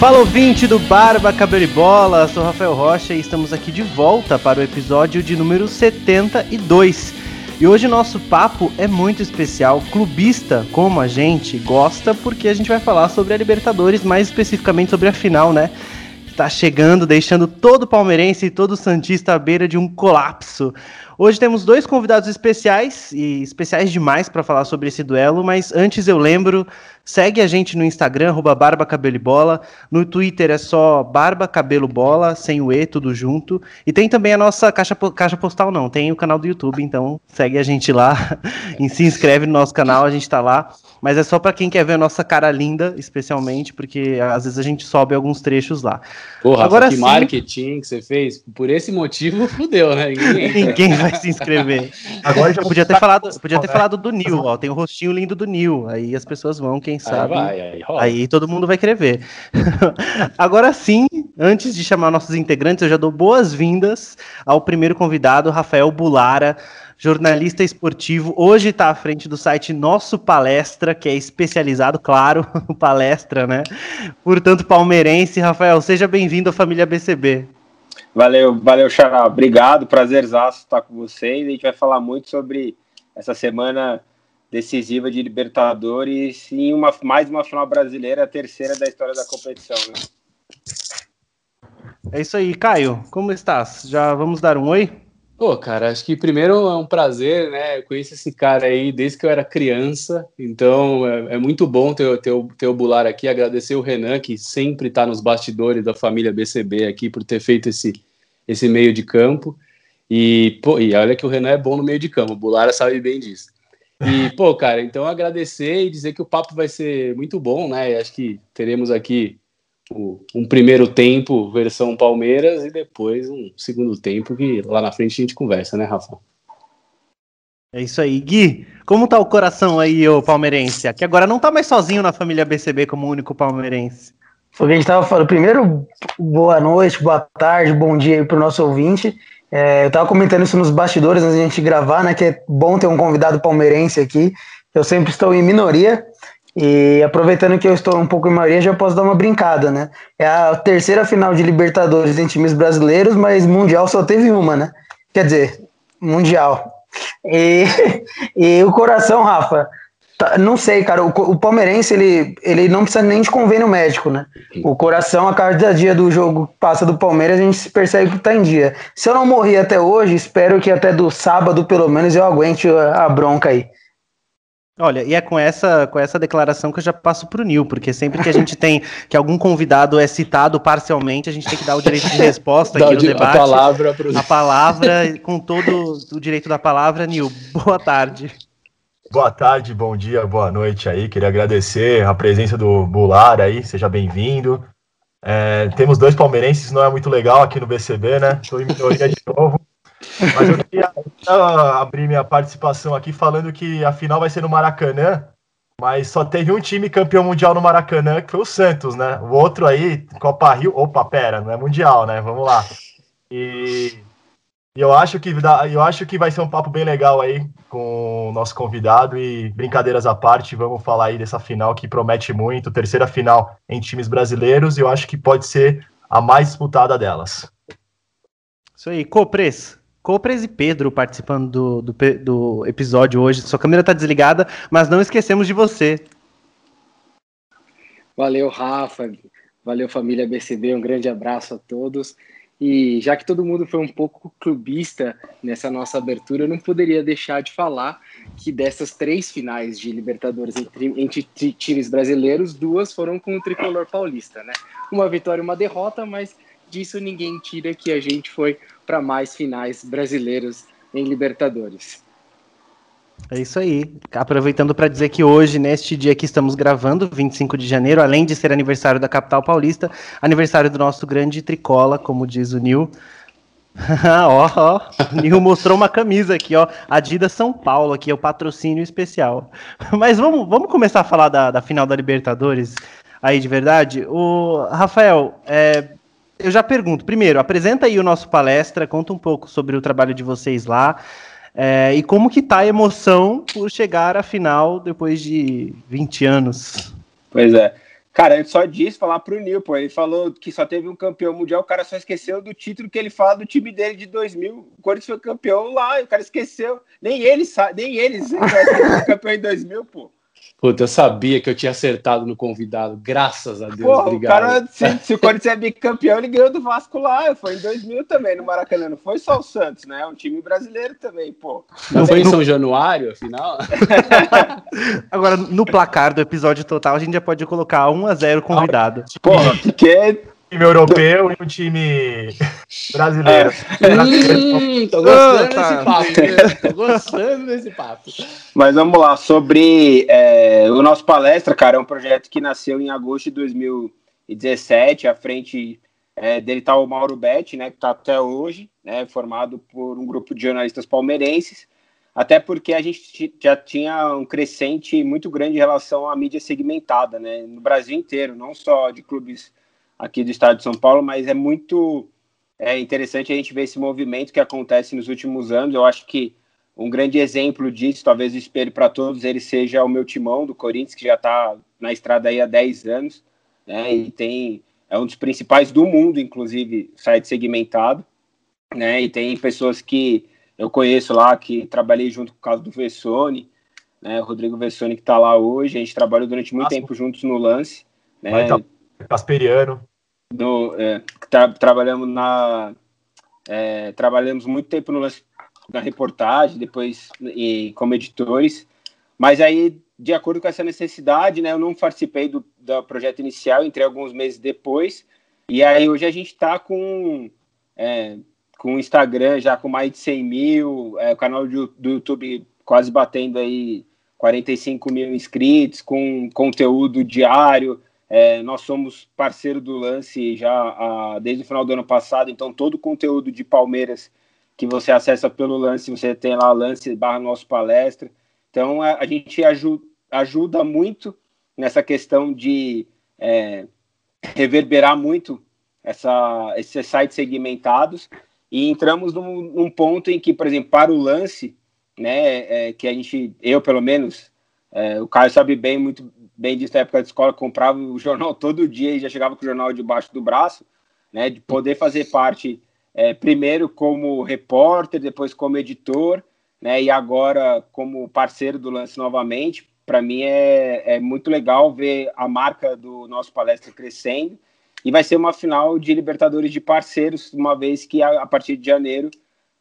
Fala ouvinte do Barba Cabelo e Bola, sou Rafael Rocha e estamos aqui de volta para o episódio de número 72. E hoje nosso papo é muito especial, clubista como a gente gosta, porque a gente vai falar sobre a Libertadores, mais especificamente sobre a final, né? Está chegando, deixando todo palmeirense e todo santista à beira de um colapso. Hoje temos dois convidados especiais e especiais demais para falar sobre esse duelo, mas antes eu lembro Segue a gente no Instagram, arroba Barba Cabelo e Bola. No Twitter é só Barba Cabelo Bola, sem o E, tudo junto. E tem também a nossa caixa, caixa postal, não. Tem o canal do YouTube, então segue a gente lá e se inscreve no nosso canal, a gente tá lá. Mas é só para quem quer ver a nossa cara linda, especialmente, porque às vezes a gente sobe alguns trechos lá. Porra, Agora que sim, marketing que você fez, por esse motivo, fudeu, né? Ninguém, Ninguém vai se inscrever. Agora já podia ter falado, podia ter falado do Nil, ó. Tem o rostinho lindo do Nil. Aí as pessoas vão, quem sabe. Aí, vai, aí, aí todo mundo vai querer ver. Agora sim, antes de chamar nossos integrantes, eu já dou boas-vindas ao primeiro convidado, Rafael Bulara jornalista esportivo, hoje está à frente do site Nosso Palestra, que é especializado, claro, palestra, né? Portanto, palmeirense. Rafael, seja bem-vindo à família BCB. Valeu, valeu, Xará. Obrigado, prazerzaço estar com vocês. A gente vai falar muito sobre essa semana decisiva de Libertadores e uma, mais uma final brasileira, a terceira da história da competição. Né? É isso aí, Caio. Como estás? Já vamos dar um oi? Pô, cara, acho que primeiro é um prazer, né? Eu conheço esse cara aí desde que eu era criança, então é, é muito bom ter, ter, ter o Bular aqui. Agradecer o Renan, que sempre está nos bastidores da família BCB aqui, por ter feito esse, esse meio de campo. E, pô, e olha que o Renan é bom no meio de campo, o Bulara sabe bem disso. E, pô, cara, então agradecer e dizer que o papo vai ser muito bom, né? Acho que teremos aqui um primeiro tempo versão Palmeiras e depois um segundo tempo que lá na frente a gente conversa, né, Rafa? É isso aí. Gui, como tá o coração aí, ô palmeirense? Que agora não tá mais sozinho na família BCB como único palmeirense. Foi o que a gente tava falando. Primeiro, boa noite, boa tarde, bom dia aí pro nosso ouvinte. É, eu tava comentando isso nos bastidores antes de a gente gravar, né? Que é bom ter um convidado palmeirense aqui. Eu sempre estou em minoria, e aproveitando que eu estou um pouco em maioria, já posso dar uma brincada, né? É a terceira final de Libertadores em times brasileiros, mas Mundial só teve uma, né? Quer dizer, Mundial. E, e o coração, Rafa, tá, não sei, cara, o, o, palmeirense, ele, ele não precisa nem de convênio médico, né? O coração, a cada dia do jogo passa do Palmeiras, a gente percebe que tá em dia. Se eu não morri até hoje, espero que até do sábado, pelo menos, eu aguente a, a bronca aí. Olha, e é com essa, com essa declaração que eu já passo para o Nil, porque sempre que a gente tem que algum convidado é citado parcialmente, a gente tem que dar o direito de resposta aqui no debate. A palavra, pro... a palavra com todo o direito da palavra, Nil. Boa tarde. Boa tarde, bom dia, boa noite aí. Queria agradecer a presença do Bular aí, seja bem-vindo. É, temos dois palmeirenses, não é muito legal aqui no BCB, né? Estou em minoria de novo. Mas eu queria abrir minha participação aqui falando que a final vai ser no Maracanã, mas só teve um time campeão mundial no Maracanã, que foi o Santos, né? O outro aí, Copa Rio. Opa, pera, não é mundial, né? Vamos lá. E, eu acho que dá, eu acho que vai ser um papo bem legal aí com o nosso convidado e brincadeiras à parte, vamos falar aí dessa final que promete muito, terceira final em times brasileiros, e eu acho que pode ser a mais disputada delas. Isso aí, Copres, Copres e Pedro participando do, do, do, episódio hoje. Sua câmera está desligada, mas não esquecemos de você. Valeu, Rafa. Valeu, família BCB. Um grande abraço a todos. E já que todo mundo foi um pouco clubista nessa nossa abertura, eu não poderia deixar de falar que dessas três finais de Libertadores entre, entre times brasileiros, duas foram com o tricolor paulista, né? Uma vitória e uma derrota, mas disso ninguém tira que a gente foi para mais finais brasileiros em Libertadores. É isso aí. Aproveitando para dizer que hoje, neste dia que estamos gravando, 25 de janeiro, além de ser aniversário da capital paulista, aniversário do nosso grande tricola, como diz o Nil. ó, ó, Nil mostrou uma camisa aqui, ó. Adidas São Paulo, aqui é o patrocínio especial. Mas vamos, vamos começar a falar da, da final da Libertadores aí de verdade. O Rafael, é, eu já pergunto, primeiro, apresenta aí o nosso palestra, conta um pouco sobre o trabalho de vocês lá é, e como que tá a emoção por chegar à final depois de 20 anos. Pois é, Cara, antes só disso, falar pro Nil, pô, ele falou que só teve um campeão mundial, o cara só esqueceu do título que ele fala do time dele de 2000. O Corinthians foi campeão lá, o cara esqueceu. Nem ele sabe, nem eles foi campeão em 2000, pô. Puta, eu sabia que eu tinha acertado no convidado, graças a Deus, Pô, obrigado. O cara, se, se, o Corinthians é bicampeão, ele ganhou do Vasco lá, foi em 2000 também, no Maracanã, não foi só o Santos, né, um time brasileiro também, pô. Não foi em São Januário, afinal? Agora, no placar do episódio total, a gente já pode colocar 1x0 convidado. Pô, porque time europeu e um time brasileiro. Hum, tô gostando desse papo. Né? Tô gostando desse papo. Mas vamos lá, sobre é, o nosso palestra, cara, é um projeto que nasceu em agosto de 2017, à frente é, dele tá o Mauro Betti, né, que tá até hoje, né, formado por um grupo de jornalistas palmeirenses, até porque a gente já tinha um crescente muito grande em relação à mídia segmentada, né, no Brasil inteiro, não só de clubes aqui do estado de São Paulo, mas é muito é, interessante a gente ver esse movimento que acontece nos últimos anos. Eu acho que um grande exemplo disso, talvez o espelho para todos, ele seja o meu timão do Corinthians, que já está na estrada aí há 10 anos, né, e tem, é um dos principais do mundo, inclusive, site segmentado, né, e tem pessoas que eu conheço lá, que trabalhei junto com o caso do Vessone, né, o Rodrigo Vessone que está lá hoje, a gente trabalhou durante muito Nossa. tempo juntos no lance, né, tá Casperiano no, é, tra trabalhamos na é, trabalhamos muito tempo no na reportagem, depois e, como editores, mas aí de acordo com essa necessidade, né, eu não participei do, do projeto inicial, entrei alguns meses depois, e aí hoje a gente está com é, com o Instagram já com mais de 100 mil, é, o canal do, do YouTube quase batendo aí 45 mil inscritos, com conteúdo diário, é, nós somos parceiro do Lance já a, desde o final do ano passado, então todo o conteúdo de Palmeiras que você acessa pelo Lance, você tem lá Lance barra nosso palestra. Então a, a gente ajuda, ajuda muito nessa questão de é, reverberar muito essa, esses sites segmentados e entramos num, num, ponto em que, por exemplo, para o lance, né, é, que a gente, eu pelo menos, é, o Caio sabe bem muito bem disso na época de escola, comprava o jornal todo dia e já chegava com o jornal debaixo do braço, né? De poder fazer parte é, primeiro como repórter, depois como editor, né? E agora como parceiro do lance novamente. Para mim é, é muito legal ver a marca do nosso palestra crescendo e vai ser uma final de Libertadores de parceiros, uma vez que a, a partir de janeiro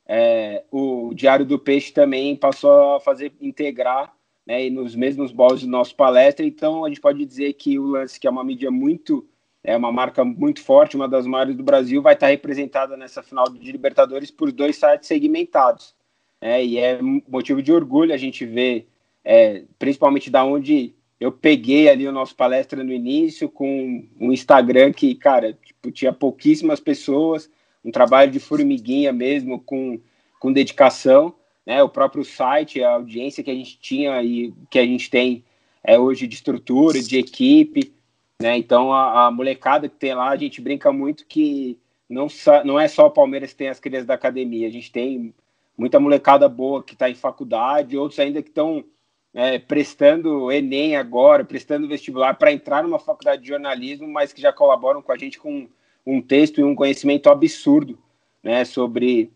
é, o Diário do Peixe também passou a fazer integrar né, e nos mesmos balls do nosso palestra. Então, a gente pode dizer que o Lance, que é uma mídia muito, é uma marca muito forte, uma das maiores do Brasil, vai estar representada nessa final de Libertadores por dois sites segmentados. É, e é motivo de orgulho a gente ver, é, principalmente da onde eu peguei ali o nosso palestra no início, com um Instagram que, cara, tipo, tinha pouquíssimas pessoas, um trabalho de formiguinha mesmo, com, com dedicação né, o próprio site, a audiência que a gente tinha e que a gente tem é, hoje de estrutura, de equipe, né? Então a, a, molecada que tem lá, a gente brinca muito que não, não é só o Palmeiras que tem as crianças da academia, a gente tem muita molecada boa que está em faculdade, outros ainda que estão é, prestando Enem agora, prestando vestibular para entrar numa faculdade de jornalismo, mas que já colaboram com a gente com um texto e um conhecimento absurdo né, sobre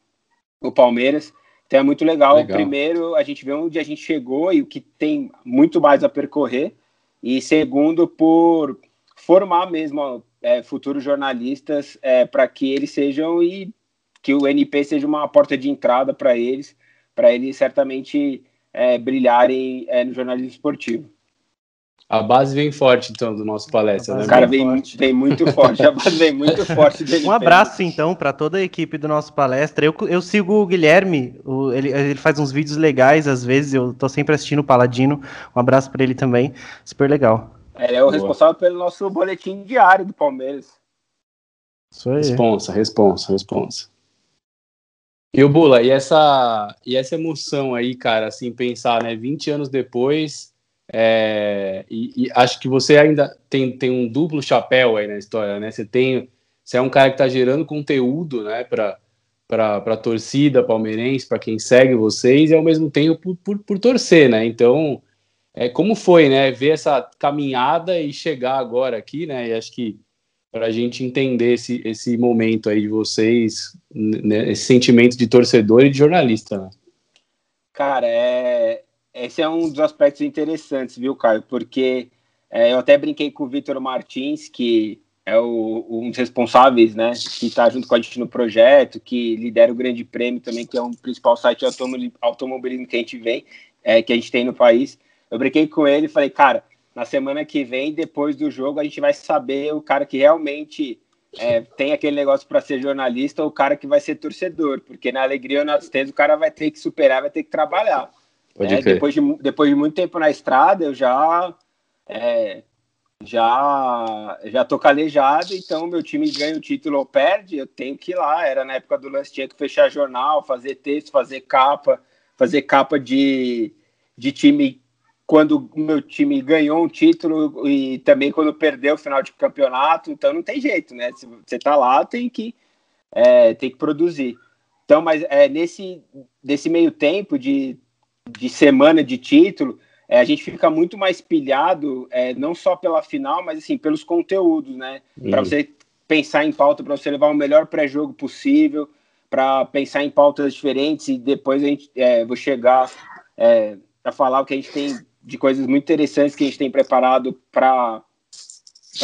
o Palmeiras. Então é muito legal. legal. Primeiro, a gente vê onde a gente chegou e o que tem muito mais a percorrer. E segundo, por formar mesmo é, futuros jornalistas é, para que eles sejam e que o NP seja uma porta de entrada para eles, para eles certamente é, brilharem é, no jornalismo esportivo. A base vem forte, então, do nosso palestra. Né? O cara vem, vem, muito forte, a base vem muito forte dele. Um abraço, então, para toda a equipe do nosso palestra. Eu, eu sigo o Guilherme, o, ele, ele faz uns vídeos legais, às vezes, eu tô sempre assistindo o Paladino. Um abraço para ele também, super legal. Ele é o Boa. responsável pelo nosso boletim diário do Palmeiras. Isso aí. Responsa, responsa, responsa. E o Bula, e essa, e essa emoção aí, cara, assim, pensar, né, 20 anos depois é, e, e, acho que você ainda tem, tem um duplo chapéu aí na história, né? Você tem, você é um cara que está gerando conteúdo, né, para para torcida palmeirense, para quem segue vocês, e ao mesmo tempo por, por, por, torcer, né? Então, é, como foi, né, ver essa caminhada e chegar agora aqui, né, e acho que para a gente entender esse, esse momento aí de vocês, né, esse sentimento de torcedor e de jornalista. Né? Cara, é, esse é um dos aspectos interessantes, viu, Caio? Porque é, eu até brinquei com o Vitor Martins, que é o, um dos responsáveis, né, que está junto com a gente no projeto, que lidera o Grande Prêmio também, que é um principal site de automobilismo que a gente vem, é, que a gente tem no país. Eu brinquei com ele e falei, cara, na semana que vem, depois do jogo, a gente vai saber o cara que realmente é, tem aquele negócio para ser jornalista ou o cara que vai ser torcedor, porque na alegria ou na tristeza o cara vai ter que superar, vai ter que trabalhar. É, depois, de, depois de muito tempo na estrada, eu já é, já já tô calejado, então meu time ganha o título ou perde, eu tenho que ir lá. Era na época do lance, tinha que fechar jornal, fazer texto, fazer capa, fazer capa de, de time quando o meu time ganhou um título e também quando perdeu o final de campeonato, então não tem jeito, né? Se você tá lá, tem que é, tem que produzir. Então, mas é nesse desse meio tempo de, de semana de título, é, a gente fica muito mais pilhado, é, não só pela final, mas assim pelos conteúdos, né? Para você pensar em pauta, para você levar o melhor pré-jogo possível, para pensar em pautas diferentes e depois a gente é, vou chegar é, para falar o que a gente tem de coisas muito interessantes que a gente tem preparado para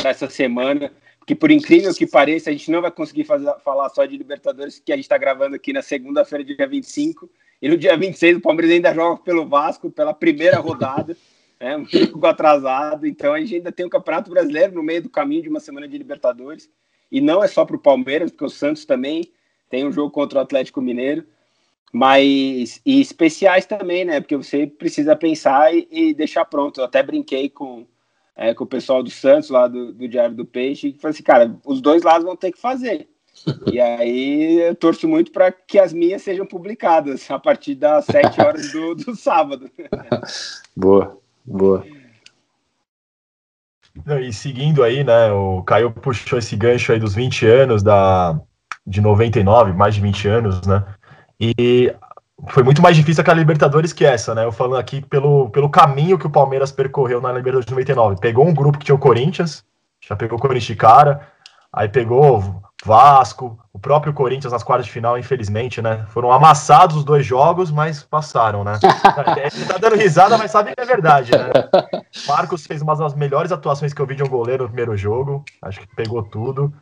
essa semana. Que por incrível que pareça, a gente não vai conseguir fazer, falar só de Libertadores, que a gente está gravando aqui na segunda-feira, dia 25. E no dia 26, o Palmeiras ainda joga pelo Vasco, pela primeira rodada, né, um pouco atrasado. Então a gente ainda tem o Campeonato Brasileiro no meio do caminho de uma semana de Libertadores. E não é só para o Palmeiras, porque o Santos também tem um jogo contra o Atlético Mineiro mas e especiais também, né? Porque você precisa pensar e, e deixar pronto. Eu até brinquei com, é, com o pessoal do Santos, lá do, do Diário do Peixe, e falei assim, cara, os dois lados vão ter que fazer. E aí eu torço muito para que as minhas sejam publicadas a partir das 7 horas do, do sábado. boa, boa. E seguindo aí, né, o Caio puxou esse gancho aí dos 20 anos da, de 99, mais de 20 anos, né? E foi muito mais difícil aquela Libertadores que essa, né? Eu falando aqui pelo, pelo caminho que o Palmeiras percorreu na Libertadores de 99. Pegou um grupo que tinha o Corinthians, já pegou o Corinthians de cara, aí pegou Vasco, o próprio Corinthians nas quartas de final, infelizmente, né? Foram amassados os dois jogos, mas passaram, né? Ele tá dando risada, mas sabe que é verdade, né? Marcos fez uma das melhores atuações que eu vi de um goleiro no primeiro jogo, acho que pegou tudo.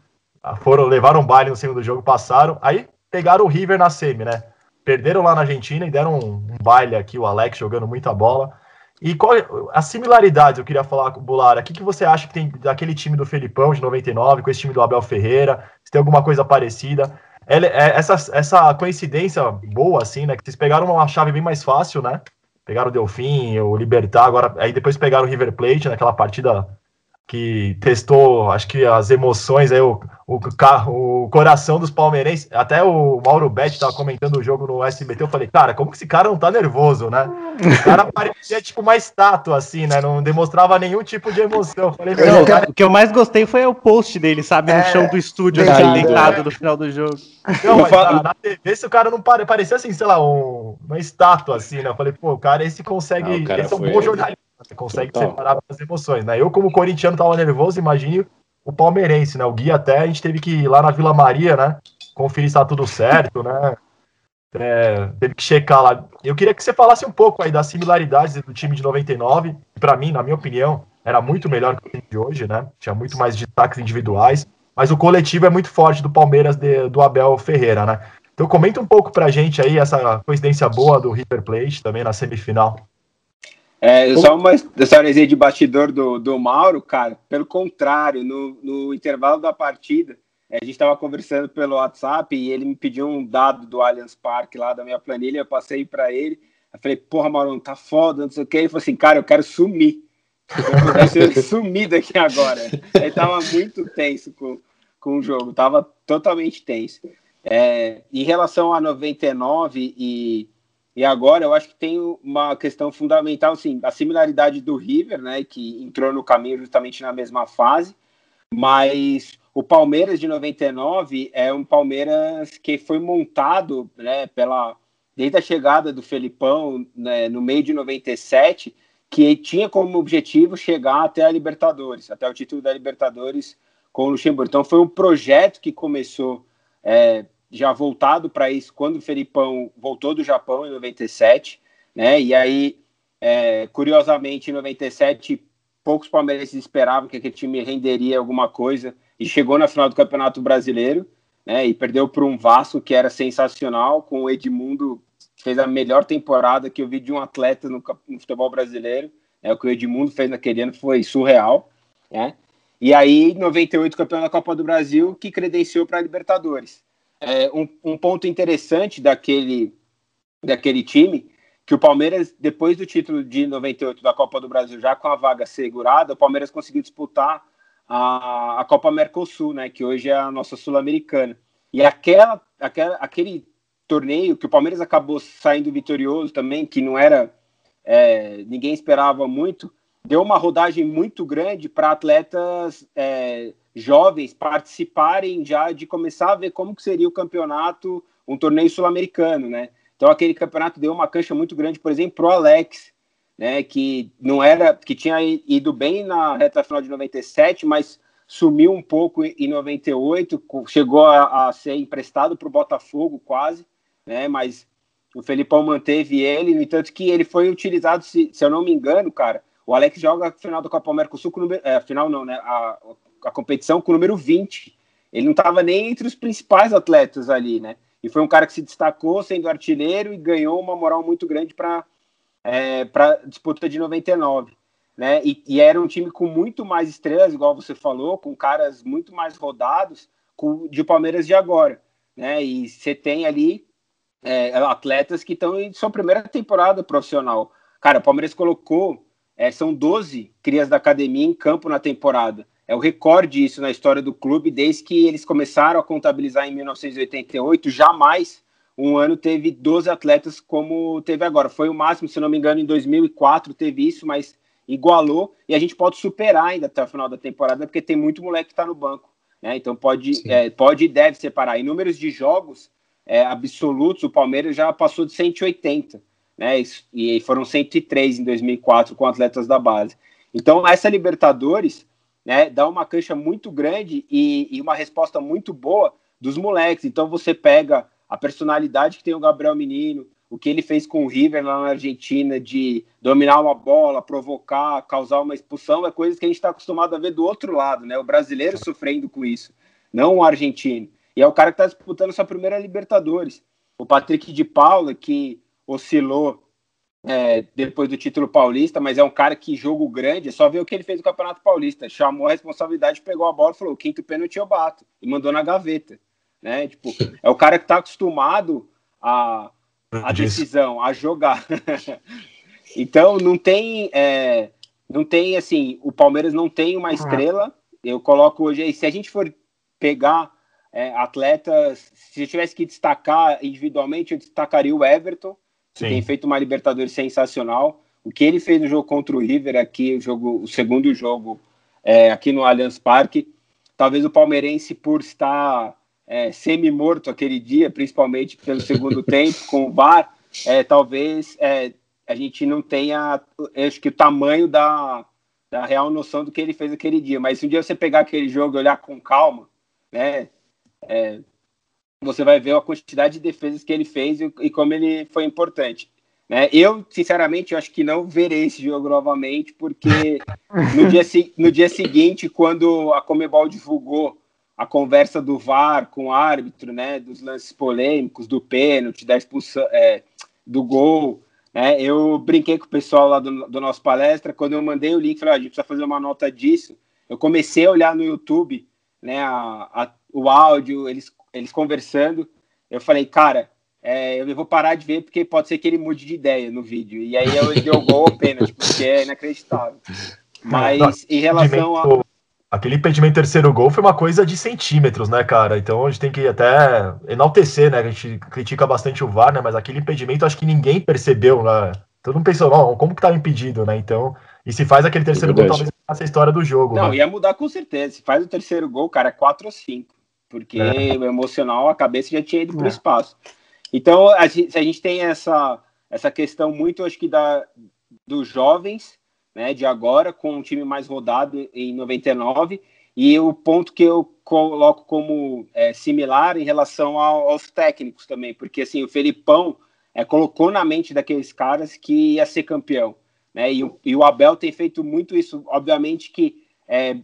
Ah, foram, levaram um baile no segundo jogo, passaram. Aí pegaram o River na semi, né? Perderam lá na Argentina e deram um, um baile aqui, o Alex jogando muita bola. E qual as similaridades, eu queria falar com o Bulara, o que, que você acha que tem daquele time do Felipão de 99 com esse time do Abel Ferreira? Se tem alguma coisa parecida? É, essa, essa coincidência boa, assim, né? Que vocês pegaram uma chave bem mais fácil, né? Pegaram o Delfim, o Libertar, agora aí depois pegaram o River Plate naquela partida que testou, acho que as emoções, aí, o, o, o coração dos palmeirenses. Até o Mauro Betti estava comentando o jogo no SBT. Eu falei, cara, como que esse cara não tá nervoso, né? O cara parecia tipo uma estátua, assim, né? Não demonstrava nenhum tipo de emoção. Eu falei, não, cara... O que eu mais gostei foi o post dele, sabe? No é... chão do estúdio, assim, deitado no final do jogo. Não, mas na, na TV, se o cara não pare, parecia assim, sei lá, um, uma estátua, assim, né? Eu falei, pô, o cara, esse consegue. Não, esse é um bom jornalista você consegue Total. separar as emoções, né? Eu, como corintiano, tava nervoso, imagine o palmeirense, né? O Gui até, a gente teve que ir lá na Vila Maria, né? Conferir se tá tudo certo, né? É, teve que checar lá. Eu queria que você falasse um pouco aí das similaridades do time de 99. Para mim, na minha opinião, era muito melhor que o time de hoje, né? Tinha muito mais destaques individuais, mas o coletivo é muito forte do Palmeiras de, do Abel Ferreira, né? Então comenta um pouco pra gente aí essa coincidência boa do River Plate também na semifinal. É, só uma história de bastidor do, do Mauro, cara. Pelo contrário, no, no intervalo da partida, a gente estava conversando pelo WhatsApp e ele me pediu um dado do Allianz Parque lá da minha planilha. Eu passei para ele. Eu falei, porra, Mauro, tá foda, não sei o que. Ele falou assim, cara, eu quero sumir. Eu quero sumir daqui agora. Ele tava muito tenso com, com o jogo, tava totalmente tenso. É, em relação a 99 e e agora eu acho que tem uma questão fundamental, assim, a similaridade do River, né, que entrou no caminho justamente na mesma fase, mas o Palmeiras de 99 é um Palmeiras que foi montado, né, pela desde a chegada do Felipão, né, no meio de 97, que tinha como objetivo chegar até a Libertadores, até o título da Libertadores com o Luxemburgo. Então foi um projeto que começou é, já voltado para isso quando o Felipão voltou do Japão em 97, né? E aí, é, curiosamente, em 97, poucos palmeirenses esperavam que aquele time renderia alguma coisa e chegou na final do Campeonato Brasileiro, né? E perdeu para um Vasco que era sensacional, com o Edmundo fez a melhor temporada que eu vi de um atleta no, no futebol brasileiro. Né? O que o Edmundo fez naquele ano foi surreal, né? E aí, 98, campeão da Copa do Brasil, que credenciou para a Libertadores. É, um, um, ponto interessante daquele, daquele time, que o Palmeiras, depois do título de 98 da Copa do Brasil, já com a vaga segurada, o Palmeiras conseguiu disputar a, a Copa Mercosul, né, que hoje é a nossa Sul-Americana. E aquela, aquela, aquele torneio que o Palmeiras acabou saindo vitorioso também, que não era. É, ninguém esperava muito, deu uma rodagem muito grande para atletas é, jovens participarem já de começar a ver como que seria o campeonato, um torneio sul-americano, né? Então aquele campeonato deu uma cancha muito grande, por exemplo, pro Alex, né? Que não era, que tinha ido bem na reta final de 97, mas sumiu um pouco em 98, chegou a, a ser emprestado para o Botafogo quase, né? Mas o Felipão manteve ele, no entanto que ele foi utilizado, se, se eu não me engano, cara, o Alex joga a final do Copa Mercosul com número. É, final não, né? A, a competição com o número 20. Ele não estava nem entre os principais atletas ali, né? E foi um cara que se destacou sendo artilheiro e ganhou uma moral muito grande para é, para disputa de 99. Né? E, e, era um time com muito mais estrelas, igual você falou, com caras muito mais rodados com, de Palmeiras de agora. Né? E você tem ali é, atletas que estão em sua primeira temporada profissional. Cara, o Palmeiras colocou é, são 12 crias da academia em campo na temporada. É o recorde isso na história do clube, desde que eles começaram a contabilizar em 1988. Jamais um ano teve 12 atletas como teve agora. Foi o máximo, se não me engano, em 2004 teve isso, mas igualou e a gente pode superar ainda até o final da temporada, porque tem muito moleque que está no banco. Né? Então pode, é, pode e deve separar. Em números de jogos é, absolutos, o Palmeiras já passou de 180 né? E foram 103 em 2004 com atletas da base. Então, essa Libertadores né, dá uma cancha muito grande e, e uma resposta muito boa dos moleques. Então, você pega a personalidade que tem o Gabriel Menino, o que ele fez com o River lá na Argentina, de dominar uma bola, provocar, causar uma expulsão, é coisa que a gente está acostumado a ver do outro lado, né? O brasileiro sofrendo com isso, não o argentino. E é o cara que está disputando sua primeira Libertadores. O Patrick de Paula, que oscilou é, depois do título paulista, mas é um cara que jogo grande, é só ver o que ele fez no Campeonato Paulista. Chamou a responsabilidade, pegou a bola e falou: o quinto pênalti eu bato. E mandou na gaveta. Né? Tipo, é o cara que está acostumado a, a decisão, a jogar. então não tem. É, não tem assim, o Palmeiras não tem uma estrela. Eu coloco hoje, se a gente for pegar é, atletas, se eu tivesse que destacar individualmente, eu destacaria o Everton, Sim. tem feito uma Libertadores sensacional. O que ele fez no jogo contra o River aqui, o, jogo, o segundo jogo é, aqui no Allianz Parque, talvez o palmeirense, por estar é, semi-morto aquele dia, principalmente pelo segundo tempo, com o VAR, é, talvez é, a gente não tenha, acho que o tamanho da, da real noção do que ele fez aquele dia. Mas se um dia você pegar aquele jogo e olhar com calma, né, é, você vai ver a quantidade de defesas que ele fez e, e como ele foi importante. Né? Eu, sinceramente, eu acho que não verei esse jogo novamente, porque no dia, no dia seguinte, quando a Comebol divulgou a conversa do VAR com o árbitro, né, dos lances polêmicos, do pênalti, da expulsão, é, do gol, né, eu brinquei com o pessoal lá do, do nosso palestra, quando eu mandei o link, falei, ah, a gente precisa fazer uma nota disso, eu comecei a olhar no YouTube, né, a, a, o áudio, eles eles conversando. Eu falei, cara, é, eu vou parar de ver porque pode ser que ele mude de ideia no vídeo. E aí eu deu gol apenas, porque é inacreditável. Mas em relação a. Aquele impedimento terceiro gol foi uma coisa de centímetros, né, cara? Então a gente tem que até enaltecer, né? A gente critica bastante o VAR, né? Mas aquele impedimento acho que ninguém percebeu, né? Todo mundo pensou, não, como que tava impedido, né? Então, e se faz aquele terceiro é gol, talvez essa história do jogo. Não, né? ia mudar com certeza. Se faz o terceiro gol, cara, é 4 ou 5 porque é. o emocional, a cabeça já tinha ido para o é. espaço. Então, a gente, a gente tem essa, essa questão muito, acho que, da, dos jovens né, de agora, com um time mais rodado em 99, e o ponto que eu coloco como é, similar em relação ao, aos técnicos também, porque assim, o Felipão é, colocou na mente daqueles caras que ia ser campeão, né, e, e o Abel tem feito muito isso, obviamente que é,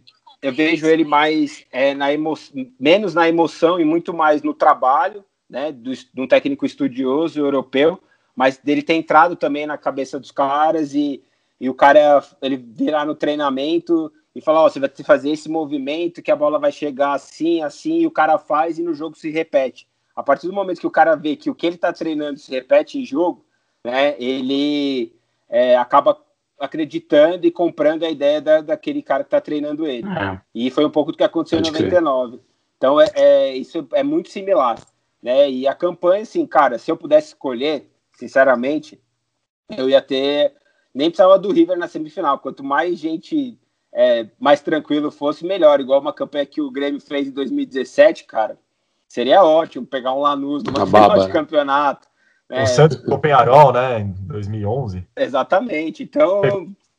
eu vejo ele mais é, na emo... menos na emoção e muito mais no trabalho, né, do, de um técnico estudioso europeu, mas dele ter entrado também na cabeça dos caras e, e o cara ele virar no treinamento e falar, oh, você vai fazer esse movimento que a bola vai chegar assim, assim, e o cara faz e no jogo se repete. A partir do momento que o cara vê que o que ele está treinando se repete em jogo, né, ele é, acaba acreditando e comprando a ideia da, daquele cara que está treinando ele. É. E foi um pouco do que aconteceu em 99. Crer. Então, é, é, isso é muito similar. Né? E a campanha, assim, cara, se eu pudesse escolher, sinceramente, eu ia ter. Nem precisava do River na semifinal. Quanto mais gente é, mais tranquilo fosse, melhor. Igual uma campanha que o Grêmio fez em 2017, cara. Seria ótimo pegar um Lanús numa final baba, de né? campeonato. O Santos com o Penharol, né, em 2011. Exatamente. Então,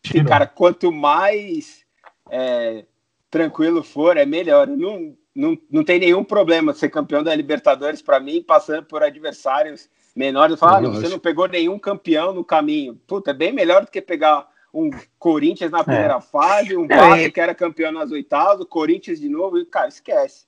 assim, cara, quanto mais é, tranquilo for, é melhor. não, não, não tem nenhum problema ser campeão da Libertadores para mim, passando por adversários menores. Eu falo, ah, você não pegou nenhum campeão no caminho. Puta, é bem melhor do que pegar um Corinthians na primeira é. fase, um Vasco que era campeão nas oitavas, o Corinthians de novo, e, cara, esquece.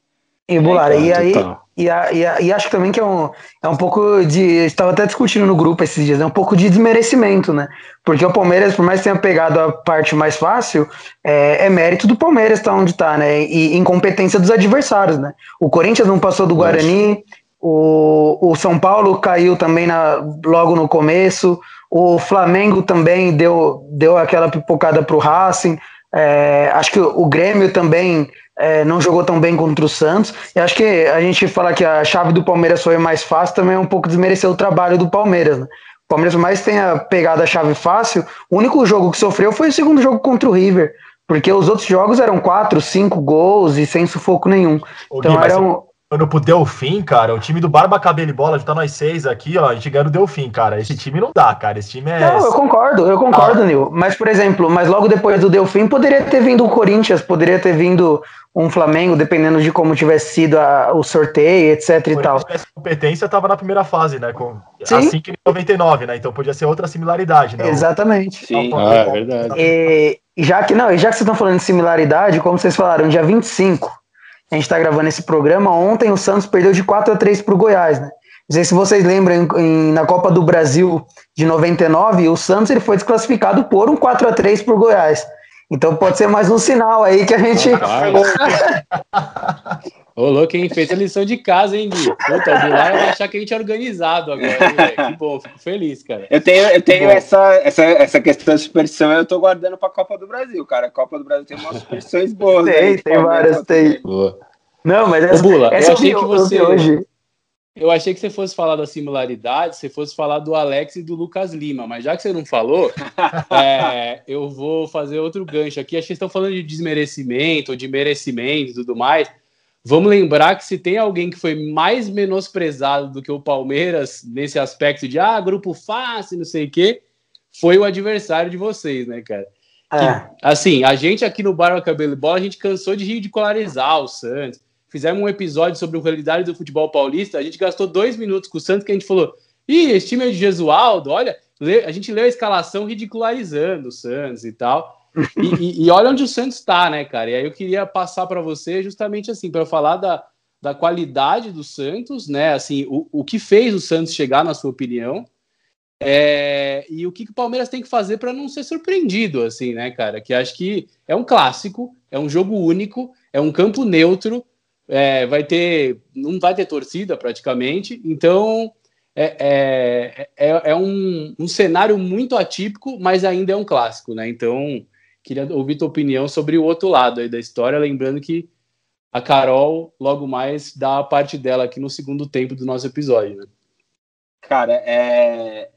E, Bulara, é, e aí, e, a, e, a, e, acho também que é um, é um pouco de. Estava até discutindo no grupo esses dias, é um pouco de desmerecimento, né? Porque o Palmeiras, por mais que tenha pegado a parte mais fácil, é, é mérito do Palmeiras estar tá onde está, né? E incompetência dos adversários, né? O Corinthians não passou do Guarani, o, o São Paulo caiu também na, logo no começo, o Flamengo também deu, deu aquela pipocada para o Racing. É, acho que o Grêmio também é, não jogou tão bem contra o Santos. E acho que a gente falar que a chave do Palmeiras foi mais fácil também é um pouco desmerecer o trabalho do Palmeiras. Né? O Palmeiras mais tenha pegado a chave fácil, o único jogo que sofreu foi o segundo jogo contra o River. Porque os outros jogos eram quatro, cinco gols e sem sufoco nenhum. então era um, Quando pro Delfim, cara, o time do Barba Cabelo e Bola, tá nós seis aqui, ó, a gente ganha o Delfim, cara. Esse time não dá, cara. Esse time é. Não, eu concordo, eu concordo, ah. Nil. Mas, por exemplo, mas logo depois do Delfim poderia ter vindo o Corinthians, poderia ter vindo um Flamengo, dependendo de como tivesse sido a, o sorteio, etc e tal. Se competência estava na primeira fase, né? Com, Sim. assim que em 99, né? Então podia ser outra similaridade, né? Exatamente. Sim, ah, é verdade. E, já que, não, já que vocês estão falando de similaridade, como vocês falaram, dia 25, a gente está gravando esse programa, ontem o Santos perdeu de 4 a 3 para o Goiás, né? Não sei se vocês lembram, em, na Copa do Brasil de 99, o Santos ele foi desclassificado por um 4 a 3 por Goiás. Então pode ser mais um sinal aí que a gente. Ô, louco, quem fez a lição de casa, hein, Gui? Puta, o Bilar vai achar que a gente é organizado agora, hein, Que bom, fico feliz, cara. Eu tenho, eu tenho essa, essa, essa questão de superstição, eu tô guardando pra Copa do Brasil, cara. A Copa do Brasil tem umas superstições boas. Tem, né? tem várias, tem. Boa. Não, mas essa, Ô, Bula, essa eu achei que você. Hoje. Eu achei que você fosse falar da similaridade, você fosse falar do Alex e do Lucas Lima, mas já que você não falou, é, eu vou fazer outro gancho aqui. Acho que estão falando de desmerecimento, de merecimento e tudo mais. Vamos lembrar que se tem alguém que foi mais menosprezado do que o Palmeiras nesse aspecto de ah, grupo fácil, não sei o quê, foi o adversário de vocês, né, cara? É. Que, assim, a gente aqui no Barba Cabelo e Bola, a gente cansou de ridicularizar o Santos fizemos um episódio sobre a realidade do futebol paulista, a gente gastou dois minutos com o Santos que a gente falou: ih, esse time é de Jesualdo, olha, a gente leu a escalação ridicularizando o Santos e tal. E, e, e olha onde o Santos está, né, cara? E aí eu queria passar para você justamente assim, para falar da, da qualidade do Santos, né? Assim, o, o que fez o Santos chegar, na sua opinião, é, e o que, que, o Palmeiras tem que fazer para não ser surpreendido, assim, né, cara? Que acho que é um clássico, é um jogo único, é um campo neutro, é, vai ter, não vai ter torcida praticamente, então é, é, é, é um, um, cenário muito atípico, mas ainda é um clássico, né? Então, queria ouvir tua opinião sobre o outro lado aí da história, lembrando que a Carol logo mais dá a parte dela aqui no segundo tempo do nosso episódio, né? Cara, é...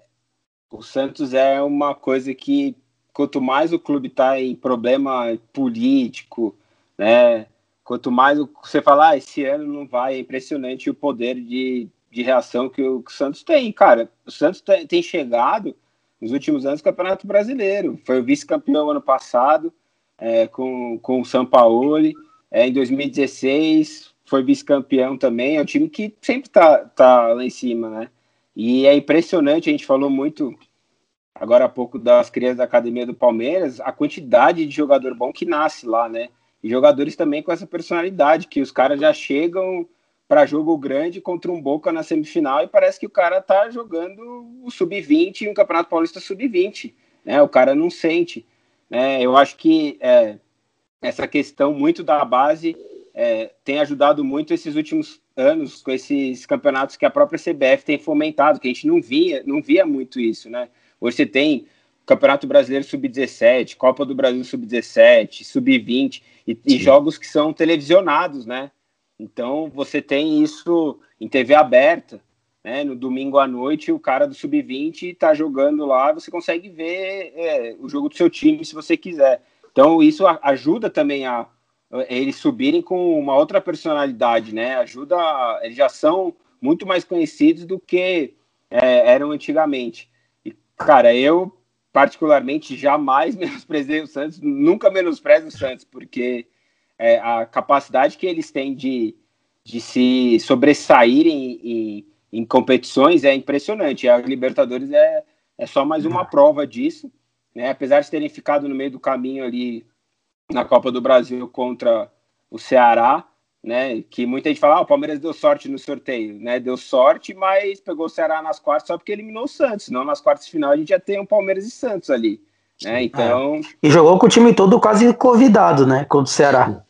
o Santos é uma coisa que quanto mais o clube está em problema político, né, Quanto mais você falar, ah, esse ano não vai, é impressionante o poder de, de reação que o, que o Santos tem, cara. O Santos tem, tem chegado nos últimos anos, Campeonato Brasileiro. Foi vice-campeão ano passado é, com, com o São Paulo. É, em 2016 foi vice-campeão também. É um time que sempre tá, tá lá em cima, né? E é impressionante, a gente falou muito agora há pouco das crianças da academia do Palmeiras, a quantidade de jogador bom que nasce lá, né? E jogadores também com essa personalidade, que os caras já chegam para jogo grande contra um Boca na semifinal e parece que o cara tá jogando o sub-20 e um Campeonato Paulista sub-20, né? O cara não sente, né? Eu acho que é, essa questão muito da base é, tem ajudado muito esses últimos anos com esses campeonatos que a própria CBF tem fomentado, que a gente não via, não via muito isso, né? Hoje você tem Campeonato Brasileiro Sub-17, Copa do Brasil Sub-17, Sub-20 e, e jogos que são televisionados, né? Então você tem isso em TV aberta, né? No domingo à noite, o cara do sub-20 está jogando lá, você consegue ver é, o jogo do seu time se você quiser. Então isso ajuda também a, a eles subirem com uma outra personalidade, né? Ajuda, eles já são muito mais conhecidos do que é, eram antigamente. E cara, eu particularmente jamais menosprezei o Santos, nunca menosprezo o Santos, porque é, a capacidade que eles têm de, de se sobressaírem em, em, competições é impressionante. A Libertadores é, é só mais uma prova disso. Né? Apesar de terem ficado no meio do caminho ali na Copa do Brasil contra o Ceará, né? Que muita gente fala, ah, o Palmeiras deu sorte no sorteio, né? Deu sorte, mas pegou o Ceará nas quartas só porque eliminou o Santos. Não nas quartas de final a gente já tem um Palmeiras e Santos ali, né? Então. É. E jogou com o time todo quase convidado, né? Contra o Ceará.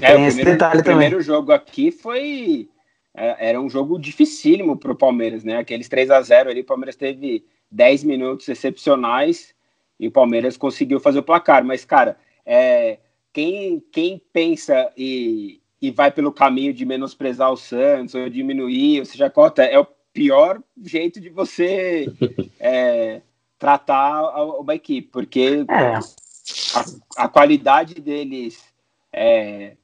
É, Tem o esse primeiro, detalhe o primeiro jogo aqui foi. É, era um jogo dificílimo para o Palmeiras, né? Aqueles 3 a 0 ali, o Palmeiras teve 10 minutos excepcionais e o Palmeiras conseguiu fazer o placar. Mas, cara, é, quem, quem pensa e, e vai pelo caminho de menosprezar o Santos ou diminuir, ou seja, cota, é o pior jeito de você é, tratar uma equipe, porque é. a, a, qualidade deles é,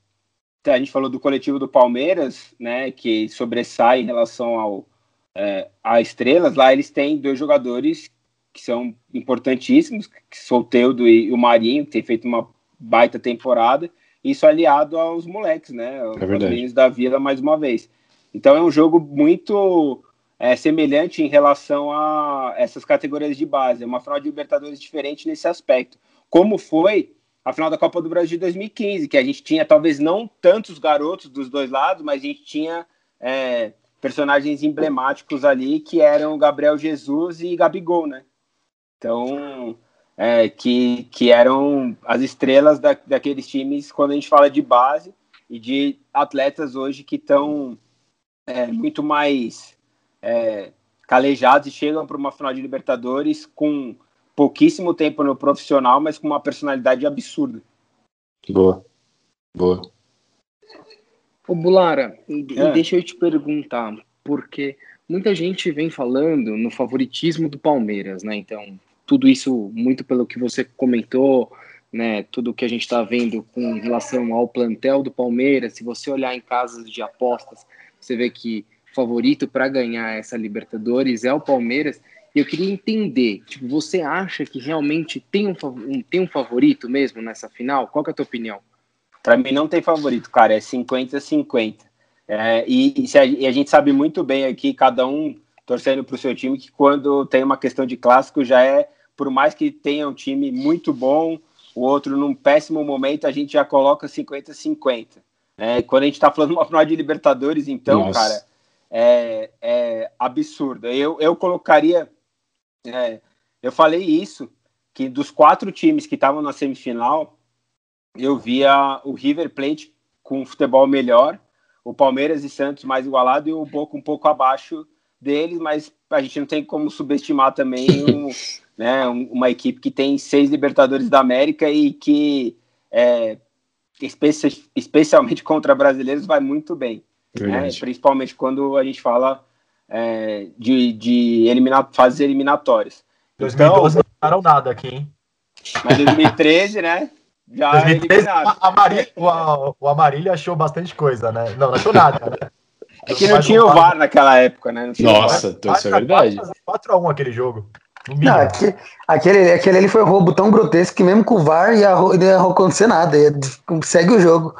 a gente falou do coletivo do Palmeiras, né, que sobressai em relação ao é, a estrelas. Lá eles têm dois jogadores que são importantíssimos, que são o Teudo e o Marinho, que tem feito uma baita temporada. Isso aliado aos moleques, né, é os meninos da Vila mais uma vez. Então é um jogo muito é, semelhante em relação a essas categorias de base. É uma final de Libertadores diferente nesse aspecto. Como foi a final da Copa do Brasil de 2015, que a gente tinha talvez não tantos garotos dos dois lados, mas a gente tinha é, personagens emblemáticos ali que eram Gabriel Jesus e Gabigol, né? Então, é, que, que eram as estrelas da, daqueles times quando a gente fala de base e de atletas hoje que estão é, muito mais é, calejados e chegam para uma final de Libertadores com pouquíssimo tempo no profissional, mas com uma personalidade absurda. Boa. Boa. Ô, Bulara, e, é. deixa eu te perguntar, porque muita gente vem falando no favoritismo do Palmeiras, né? Então, tudo isso muito pelo que você comentou, né? Tudo que a gente está vendo com relação ao plantel do Palmeiras. Se você olhar em casas de apostas, você vê que favorito para ganhar essa Libertadores é o Palmeiras. E eu queria entender, tipo, você acha que realmente tem um, um, tem um favorito mesmo nessa final? Qual é a tua opinião? Para mim não tem favorito, cara, é 50-50. É, e, e, a, e, a, gente sabe muito bem aqui, cada um torcendo para o seu time, que quando tem uma questão de clássico já é, por mais que tenha um time muito bom, o outro num péssimo momento, a gente já coloca 50-50. É, quando a gente está falando de uma final de Libertadores, então, Nossa. cara, é, é absurdo. Eu, eu colocaria é, eu falei isso, que dos quatro times que estavam na semifinal, eu via o River Plate com futebol melhor, o Palmeiras e Santos mais igualado e o Boca um pouco abaixo deles, mas a gente não tem como subestimar também um, né, uma equipe que tem seis Libertadores da América e que, é, especi especialmente contra brasileiros, vai muito bem. Né? Principalmente quando a gente fala é, de, de eliminar, fases eliminatórias. 2012 então, não ganharam nada aqui, hein? Mas 2013, né? Já 2013, a, a Marília, o, o Amarília achou bastante coisa, né? Não, não achou nada, né? É que não tinha o VAR naquela época, né? Nossa, então isso é verdade. 4x1 aquele jogo. Não, aquele, aquele, aquele ali foi um roubo tão grotesco que mesmo com o VAR ia, ia acontecer nada. Ia, segue o jogo.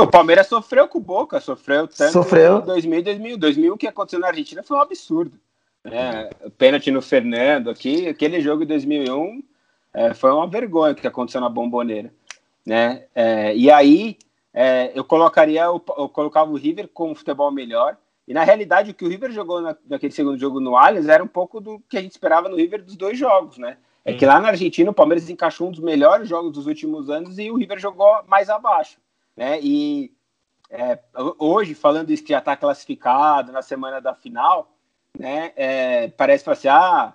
O Palmeiras sofreu com o Boca, sofreu tanto sofreu. em 2000 e 2000. 2000 o que aconteceu na Argentina foi um absurdo. É, pênalti no Fernando aqui, aquele jogo de 2001 é, foi uma vergonha o que aconteceu na Bomboneira. Né? É, e aí é, eu colocaria, eu, eu colocava o River com um futebol melhor, e na realidade, o que o River jogou na, naquele segundo jogo no Allianz era um pouco do que a gente esperava no River dos dois jogos, né? É que lá na Argentina o Palmeiras encaixou um dos melhores jogos dos últimos anos e o River jogou mais abaixo, né? E é, hoje, falando isso que já está classificado na semana da final, né? É, parece assim, ah,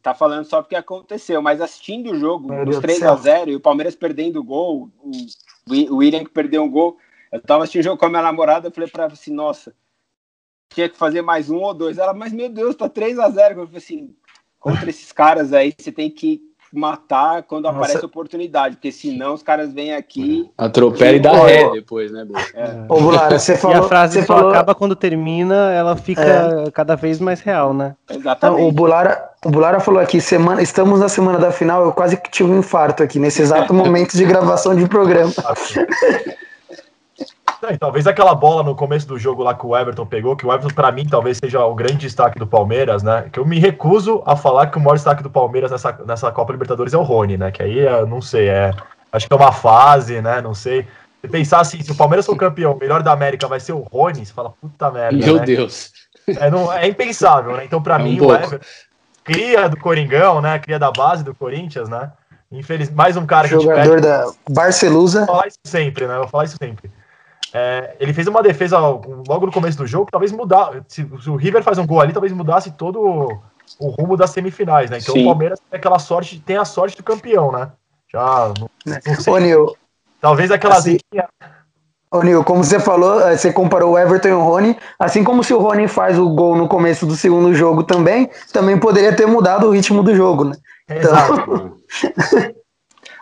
tá falando só porque aconteceu, mas assistindo o jogo, Meu os 3 a 0 e o Palmeiras perdendo o gol, o, o William que perdeu um gol, eu tava assistindo o jogo com a minha namorada, eu falei para ela assim, nossa, tinha que fazer mais um ou dois. Ela, mas meu Deus, tá 3 a 0 Eu falei assim, contra esses caras aí, você tem que matar quando Nossa. aparece oportunidade, porque senão os caras vêm aqui. Atropela e dá ré depois, né, é. Ô, Bulara, você falou. E a frase só falou... acaba quando termina, ela fica é. cada vez mais real, né? Exatamente. O Bulara, o Bulara falou aqui, semana, estamos na semana da final, eu quase que tive um infarto aqui, nesse exato momento de gravação de programa. É, talvez aquela bola no começo do jogo lá que o Everton pegou, que o Everton, para mim, talvez seja o grande destaque do Palmeiras, né? Que eu me recuso a falar que o maior destaque do Palmeiras nessa, nessa Copa Libertadores é o Rony, né? Que aí, eu não sei, é. Acho que é uma fase, né? Não sei. Se pensar assim, se o Palmeiras for campeão, o melhor da América vai ser o Rony, você fala, puta merda. Meu né? Deus. É, não, é impensável, né? Então, para é um mim, pouco. o Everton, cria do Coringão, né? Cria da base do Corinthians, né? Infeliz... Mais um cara Jogador que Jogador da Barcelusa. Vou falar isso sempre, né? Vou falar isso sempre. É, ele fez uma defesa logo no começo do jogo, talvez mudar. Se, se, o River faz um gol ali, talvez mudasse todo o, o rumo das semifinais, né? Então Sim. o Palmeiras tem aquela sorte, tem a sorte do campeão, né? Já não, não sei. Ô, Nil, talvez aquela assim, Ô, Nil, como você falou, é, você comparou o Everton e o Rony, assim como se o Rony faz o gol no começo do segundo jogo também, também poderia ter mudado o ritmo do jogo, né? Então... Exato.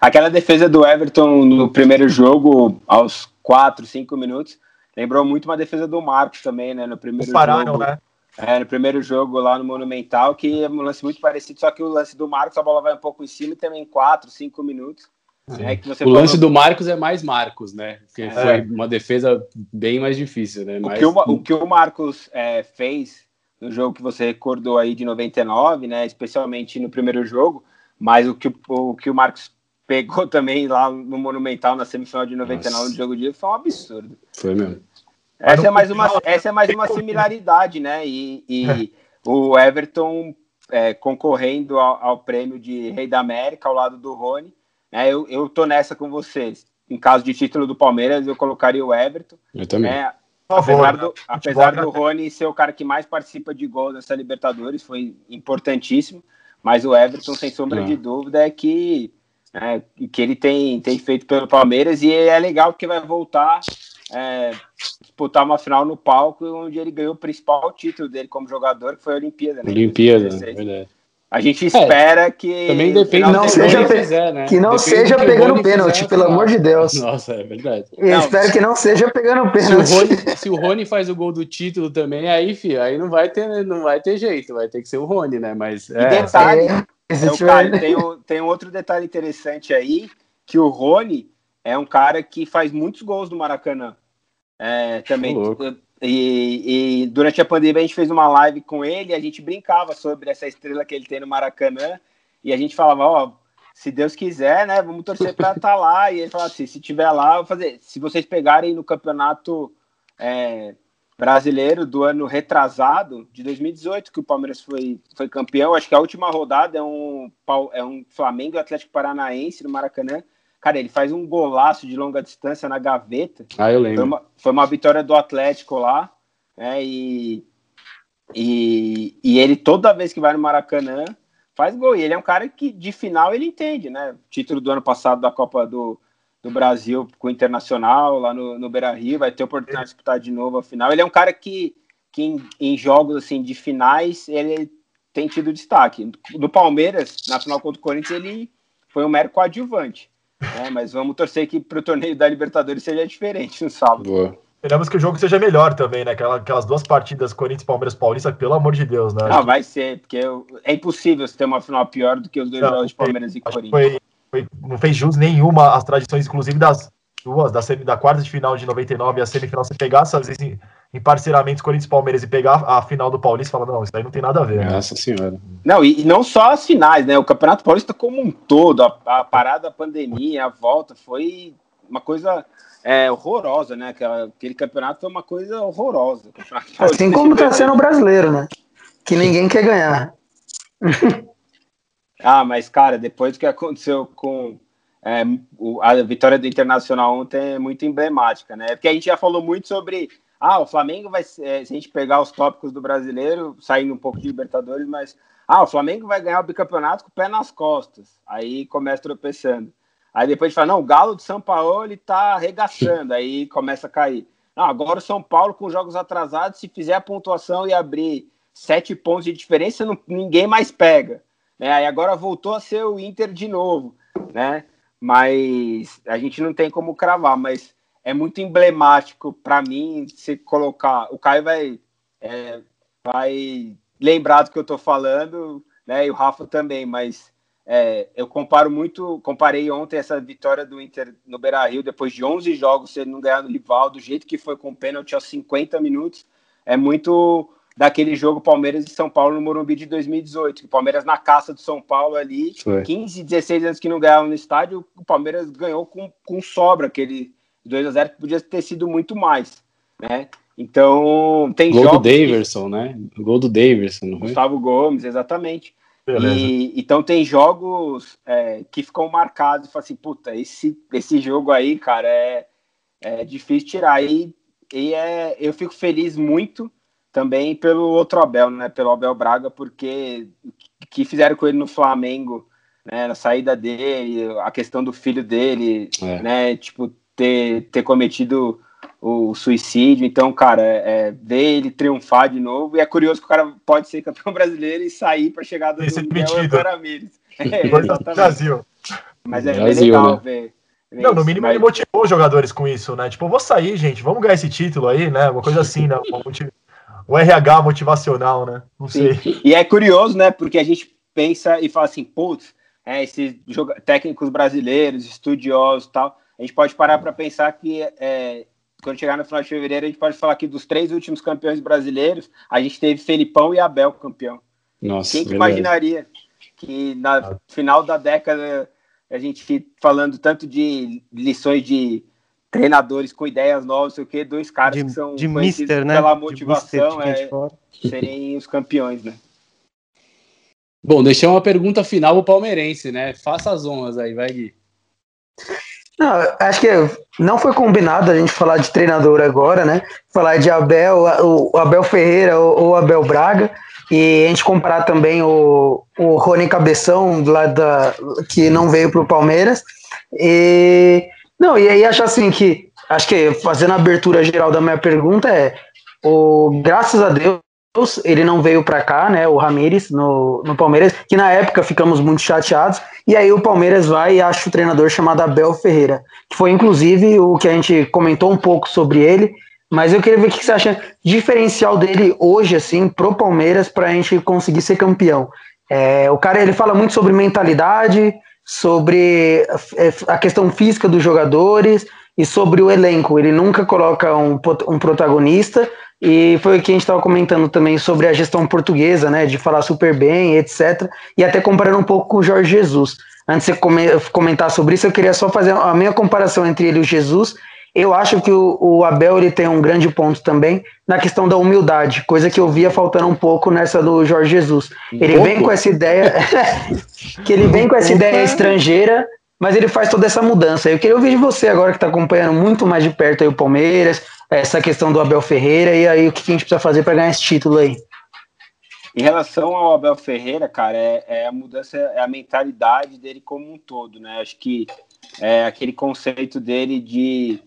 Aquela defesa do Everton no primeiro jogo, aos 4, 5 minutos. Lembrou muito uma defesa do Marcos também, né? No primeiro pararam, jogo. né? É, no primeiro jogo lá no Monumental, que é um lance muito parecido, só que o lance do Marcos, a bola vai um pouco em cima e também 4, 5 minutos. É que você o falou... lance do Marcos é mais Marcos, né? Porque é. foi uma defesa bem mais difícil, né? O, que, o, o, que o Marcos é, fez no jogo que você recordou aí de 99, né? Especialmente no primeiro jogo, mas o que o, que o Marcos pegou também lá no Monumental na semifinal de 99 Nossa. no jogo de foi um absurdo. Foi mesmo. Essa é mais uma, essa é mais uma similaridade, né? E, e o Everton é, concorrendo ao, ao, prêmio de Rei da América ao lado do Rony. Né? Eu, eu tô nessa com vocês. Em caso de título do Palmeiras, eu colocaria o Everton. Eu também. Né? Apesar, do, apesar do Rony ser o cara que mais participa de gols nessa Libertadores, foi importantíssimo. Mas o Everton, sem sombra de dúvida, é que é, que ele tem, tem feito pelo Palmeiras e é legal porque vai voltar é, disputar uma final no palco onde ele ganhou o principal título dele como jogador, que foi a Olimpíada. Né? Olimpíada, verdade. A gente espera é, que. Também depende não seja, fizer, né? Que não depende seja que pegando pênalti, fizer, pelo amor de Deus. Nossa, é verdade. Eu não, espero que não seja pegando pênalti. Se o, Rony, se o Rony faz o gol do título também, aí, filho, aí não vai ter, não vai ter jeito, vai ter que ser o Rony, né? Mas. É, e detalhe, é. É cara, tem, um, tem um outro detalhe interessante aí, que o Rony é um cara que faz muitos gols no Maracanã. É, também. E, e, durante a pandemia a gente fez uma live com ele, a gente brincava sobre essa estrela que ele tem no Maracanã, e a gente falava, ó, se Deus quiser, né, vamos torcer para estar tá lá. E ele falava assim, se tiver lá, vou fazer. Se vocês pegarem no campeonato é, brasileiro do ano retrasado, de 2018, que o Palmeiras foi, foi campeão. Acho que a última rodada é um, é um Flamengo e Atlético Paranaense no Maracanã. Cara, ele faz um golaço de longa distância na gaveta. Ah, eu lembro. Foi uma, foi uma vitória do Atlético lá, né? E, e, e ele, toda vez que vai no Maracanã, faz gol. E ele é um cara que, de final, ele entende, né? Título do ano passado da Copa do, do Brasil com o Internacional lá no, no Beira Rio, vai ter oportunidade de disputar de novo a final. Ele é um cara que, que em, em, jogos assim de finais ele tem tido destaque. Do Palmeiras, na final contra o Corinthians, ele foi um mero coadjuvante. Né? Mas vamos torcer que para o torneio da Libertadores seja diferente no sábado. Boa. Esperamos que o jogo seja melhor também, né? Aquelas, aquelas duas partidas, Corinthians, Palmeiras, Paulista, pelo amor de Deus, né? Ah, vai ser, porque é impossível você ter uma final pior do que os dois não, jogos de Palmeiras e Corinthians. Foi, foi, não fez jus nenhuma às tradições, inclusive das duas, da, semi, da quarta de final de 99 e a semifinal, você pegasse às vezes em, em parceiramentos Corinthians e Palmeiras e pegar a final do Paulista e falar, não, isso aí não tem nada a ver. Nossa né? senhora. Não, e, e, não só as finais, né? O Campeonato Paulista como um todo, a, a parada, a pandemia, a volta, foi uma coisa é, horrorosa, né? Aquela, aquele campeonato foi uma coisa horrorosa. Assim como está sendo o brasileiro, né? Que ninguém quer ganhar. ah, mas, cara, depois do que aconteceu com é, a vitória do Internacional ontem é muito emblemática, né? Porque a gente já falou muito sobre. Ah, o Flamengo vai. É, se a gente pegar os tópicos do brasileiro, saindo um pouco de Libertadores, mas. Ah, o Flamengo vai ganhar o bicampeonato com o pé nas costas. Aí começa tropeçando. Aí depois fala, não, o Galo de São Paulo ele tá arregaçando, aí começa a cair. Não, agora o São Paulo com jogos atrasados, se fizer a pontuação e abrir sete pontos de diferença, não, ninguém mais pega. Né? Aí agora voltou a ser o Inter de novo, né? Mas a gente não tem como cravar, mas é muito emblemático para mim se colocar. O Caio vai, é, vai lembrar do que eu estou falando, né? E o Rafa também, mas é, eu comparo muito, comparei ontem essa vitória do Inter no Beira-Rio, depois de 11 jogos, se ele não ganhar no rival, do jeito que foi com o pênalti aos 50 minutos, é muito daquele jogo Palmeiras e São Paulo no Morumbi de 2018, o Palmeiras na caça do São Paulo ali, foi. 15, 16 anos que não ganhava no estádio, o Palmeiras ganhou com, com sobra aquele 2 a 0 que podia ter sido muito mais, né? Então, tem Gol jogos... do Daverson, que... né? Gol do Daverson? Gustavo Gomes, exatamente. E, então tem jogos é, que ficam marcados e falam assim, puta, esse, esse jogo aí, cara, é, é difícil tirar. E, e é, eu fico feliz muito também pelo outro Abel, né? Pelo Abel Braga, porque o que fizeram com ele no Flamengo, né? Na saída dele, a questão do filho dele, é. né? Tipo, ter, ter cometido o suicídio. Então, cara, é, ver ele triunfar de novo. E é curioso que o cara pode ser campeão brasileiro e sair para chegar do Miguel Ramírez. É, Brasil. Mas é Brasil, bem legal né? ver. Não, no mínimo mas... ele motivou os jogadores com isso, né? Tipo, eu vou sair, gente, vamos ganhar esse título aí, né? Uma coisa assim, né? O RH motivacional, né? Não Sim. sei. E é curioso, né? Porque a gente pensa e fala assim, putz, é, esses técnicos brasileiros, estudiosos e tal, a gente pode parar para pensar que é, quando chegar no final de fevereiro, a gente pode falar que dos três últimos campeões brasileiros, a gente teve Felipão e Abel campeão. Nossa, Quem que imaginaria que na final da década a gente falando tanto de lições de treinadores com ideias novas, sei o que, dois caras de, que são de mister, né? pela motivação é, serem os campeões, né? Bom, deixei uma pergunta final pro palmeirense, né? Faça as honras aí, vai Gui. Não, acho que não foi combinado a gente falar de treinador agora, né? Falar de Abel, o Abel Ferreira ou Abel Braga, e a gente comparar também o, o Rony Cabeção, lá da, que não veio para o Palmeiras. E, não, e aí acho assim que, acho que fazendo a abertura geral da minha pergunta é, o, graças a Deus, ele não veio para cá, né? O Ramires no, no Palmeiras, que na época ficamos muito chateados. E aí o Palmeiras vai e acha o treinador chamado Abel Ferreira, que foi inclusive o que a gente comentou um pouco sobre ele. Mas eu queria ver o que você acha diferencial dele hoje, assim, pro Palmeiras, para a gente conseguir ser campeão. É, o cara ele fala muito sobre mentalidade, sobre a questão física dos jogadores e sobre o elenco. Ele nunca coloca um, um protagonista, e foi o que a gente estava comentando também sobre a gestão portuguesa, né? De falar super bem, etc. E até comparando um pouco com o Jorge Jesus. Antes de você comentar sobre isso, eu queria só fazer a minha comparação entre ele e o Jesus. Eu acho que o, o, Abel ele tem um grande ponto também na questão da humildade, coisa que eu via faltando um pouco nessa do Jorge Jesus. Ele vem com essa ideia, que ele vem com essa ideia estrangeira, mas ele faz toda essa mudança. Eu queria ouvir de você agora que está acompanhando muito mais de perto o Palmeiras, essa questão do Abel Ferreira e aí o que a gente precisa fazer para ganhar esse título aí? Em relação ao Abel Ferreira, cara, é, é, a mudança, é a mentalidade dele como um todo, né? Acho que é aquele conceito dele de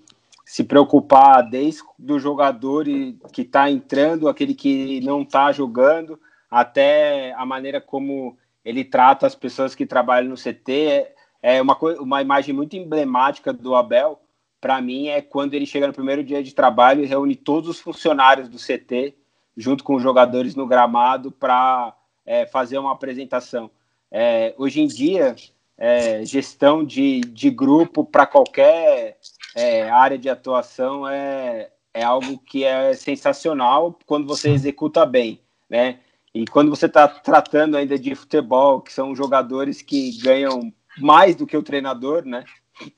se preocupar desde do jogador que está entrando, aquele que não está jogando, até a maneira como ele trata as pessoas que trabalham no CT. É, é uma, uma imagem muito emblemática do Abel, para mim, é quando ele chega no primeiro dia de trabalho e reúne todos os funcionários do CT, junto com os jogadores no gramado, para é, fazer uma apresentação. É, hoje em dia, é, gestão de, de grupo para qualquer é, área de atuação é, é algo que é sensacional quando você executa bem, né? E quando você está tratando ainda de futebol, que são jogadores que ganham mais do que o treinador, né?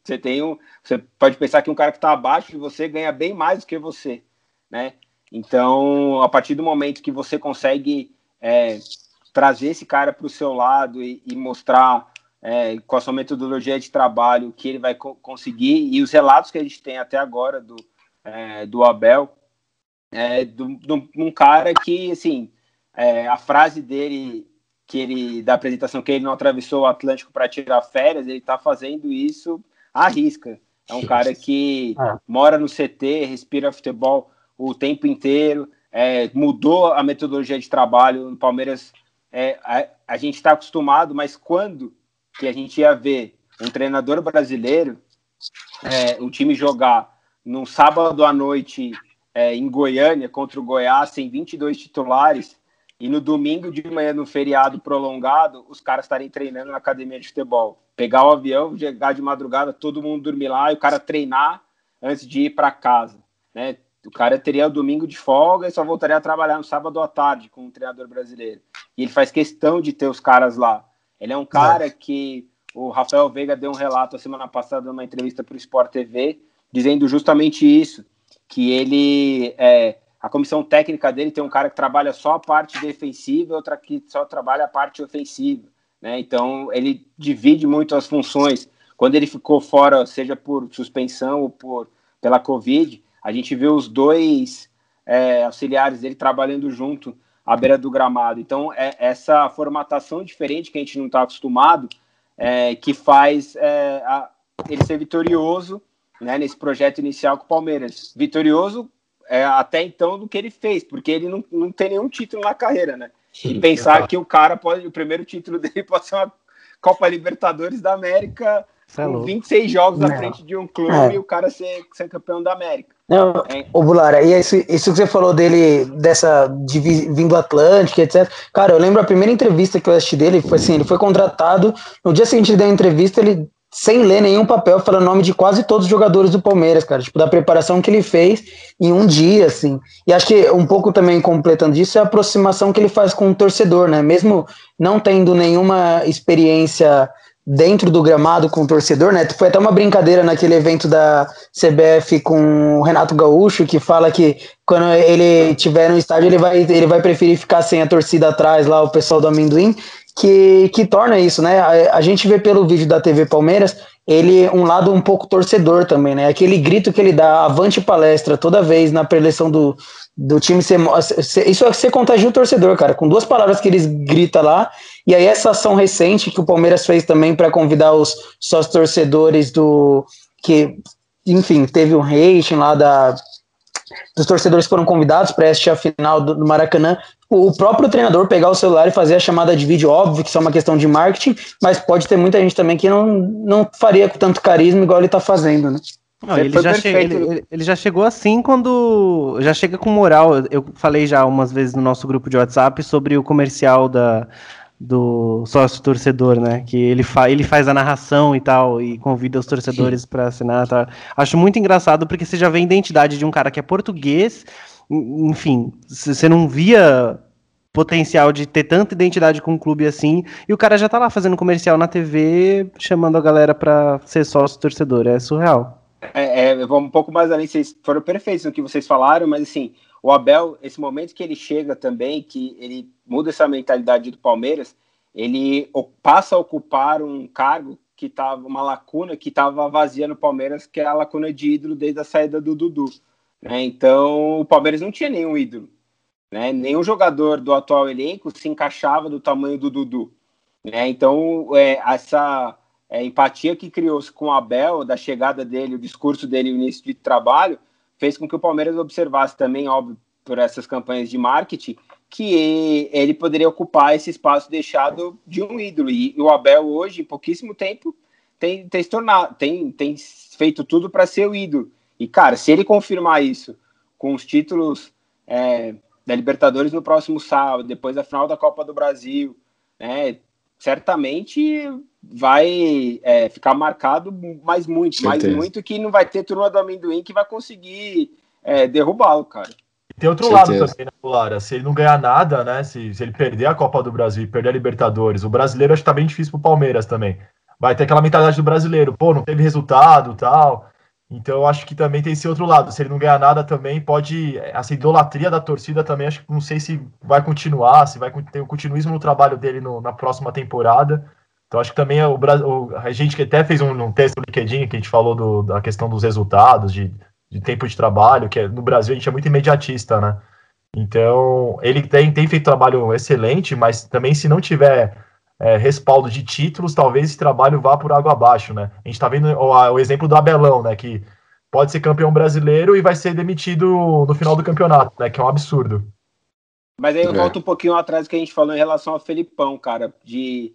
Você tem um, você pode pensar que um cara que está abaixo de você ganha bem mais do que você, né? Então, a partir do momento que você consegue é, trazer esse cara para o seu lado e, e mostrar é, com a sua metodologia de trabalho que ele vai co conseguir e os relatos que a gente tem até agora do, é, do Abel, é, de um cara que, assim, é, a frase dele que ele da apresentação que ele não atravessou o Atlântico para tirar férias, ele está fazendo isso à risca. É um cara que é. mora no CT, respira futebol o tempo inteiro, é, mudou a metodologia de trabalho no Palmeiras. É, a, a, gente está acostumado, mas quando que a gente ia ver um treinador brasileiro, é, um time jogar num sábado à noite é, em Goiânia contra o Goiás, sem 22 titulares, e no domingo de manhã, no feriado prolongado, os caras estarem treinando na academia de futebol. Pegar o avião, chegar de madrugada, todo mundo dormir lá e o cara treinar antes de ir para casa. Né? O cara teria o domingo de folga e só voltaria a trabalhar no sábado à tarde com o um treinador brasileiro. E ele faz questão de ter os caras lá. Ele é um cara que o Rafael Veiga deu um relato a semana passada numa entrevista para o Sport TV, dizendo justamente isso, que ele é, a comissão técnica dele tem um cara que trabalha só a parte defensiva e outra que só trabalha a parte ofensiva. Né? Então, ele divide muito as funções. Quando ele ficou fora, seja por suspensão ou por, pela Covid, a gente viu os dois é, auxiliares dele trabalhando junto à beira do gramado. Então, é essa formatação diferente que a gente não está acostumado, é, que faz é, a, ele ser vitorioso né, nesse projeto inicial com o Palmeiras. Vitorioso é, até então do que ele fez, porque ele não, não tem nenhum título na carreira, né? E pensar que o cara pode, o primeiro título dele pode ser uma Copa Libertadores da América é com 26 jogos não. à frente de um clube é. e o cara ser, ser campeão da América. Não. Ô, Bulara, e isso, isso que você falou dele, dessa de vindo Atlântico, etc. Cara, eu lembro a primeira entrevista que eu assisti dele, foi assim, ele foi contratado, no dia seguinte ele deu a entrevista, ele sem ler nenhum papel, falando o nome de quase todos os jogadores do Palmeiras, cara, tipo, da preparação que ele fez em um dia, assim. E acho que um pouco também completando isso é a aproximação que ele faz com o torcedor, né? Mesmo não tendo nenhuma experiência dentro do gramado com o torcedor, né? Foi até uma brincadeira naquele evento da CBF com o Renato Gaúcho, que fala que quando ele tiver no estádio, ele vai, ele vai preferir ficar sem a torcida atrás lá, o pessoal do amendoim, que, que torna isso, né? A, a, gente vê pelo vídeo da TV Palmeiras, ele um lado um pouco torcedor também, né? Aquele grito que ele dá, avante palestra, toda vez na preleção do, do time, você, isso é você contagia o torcedor, cara, com duas palavras que eles grita lá, e aí essa ação recente que o Palmeiras fez também para convidar os sócios torcedores do que, enfim, teve um rating lá da dos torcedores que foram convidados para assistir a final do, do Maracanã, o próprio treinador pegar o celular e fazer a chamada de vídeo, óbvio que isso é uma questão de marketing, mas pode ter muita gente também que não, não faria com tanto carisma igual ele está fazendo, né? Não, ele, já ele, ele, já chegou assim quando. Já chega com moral. Eu falei já umas vezes no nosso grupo de WhatsApp sobre o comercial da, do sócio torcedor, né? Que ele, fa ele faz a narração e tal, e convida os torcedores para assinar. Tá? Acho muito engraçado porque você já vê a identidade de um cara que é português enfim, você não via potencial de ter tanta identidade com um clube assim, e o cara já tá lá fazendo comercial na TV, chamando a galera pra ser sócio torcedor, é surreal. É, é, vamos um pouco mais além, vocês foram perfeitos no que vocês falaram, mas assim, o Abel, esse momento que ele chega também, que ele muda essa mentalidade do Palmeiras, ele passa a ocupar um cargo que tava, uma lacuna que estava vazia no Palmeiras, que é a lacuna de ídolo desde a saída do Dudu. Né? Então, o Palmeiras não tinha nenhum ídolo. Né? Nenhum jogador do atual elenco se encaixava do tamanho do Dudu. Né? Então, é, essa é, empatia que criou-se com o Abel, da chegada dele, o discurso dele, o início de trabalho, fez com que o Palmeiras observasse também, óbvio, por essas campanhas de marketing, que ele poderia ocupar esse espaço deixado de um ídolo. E o Abel, hoje, em pouquíssimo tempo, tem, tem se tornado, tem, tem feito tudo para ser o ídolo. E, cara, se ele confirmar isso com os títulos é, da Libertadores no próximo sábado, depois da final da Copa do Brasil, né, certamente vai é, ficar marcado mais muito, mais muito que não vai ter turma do amendoim que vai conseguir é, derrubá-lo, cara. Tem outro lado também, né, Lara? Se ele não ganhar nada, né? Se, se ele perder a Copa do Brasil e perder a Libertadores, o brasileiro acho que tá bem difícil pro Palmeiras também. Vai ter aquela mentalidade do brasileiro, pô, não teve resultado tal. Então eu acho que também tem esse outro lado. Se ele não ganhar nada também, pode. Essa idolatria da torcida também, acho que não sei se vai continuar, se vai ter o um continuismo no trabalho dele no, na próxima temporada. Então acho que também o, o, a gente que até fez um, um texto no LinkedIn que a gente falou do, da questão dos resultados, de, de tempo de trabalho, que é, no Brasil a gente é muito imediatista, né? Então ele tem, tem feito trabalho excelente, mas também se não tiver é, respaldo de títulos, talvez esse trabalho vá por água abaixo, né? A gente está vendo o, o, exemplo do Abelão, né? Que pode ser campeão brasileiro e vai ser demitido no final do campeonato, né? Que é um absurdo. Mas aí eu é. volto um pouquinho atrás que a gente falou em relação ao Felipão, cara, de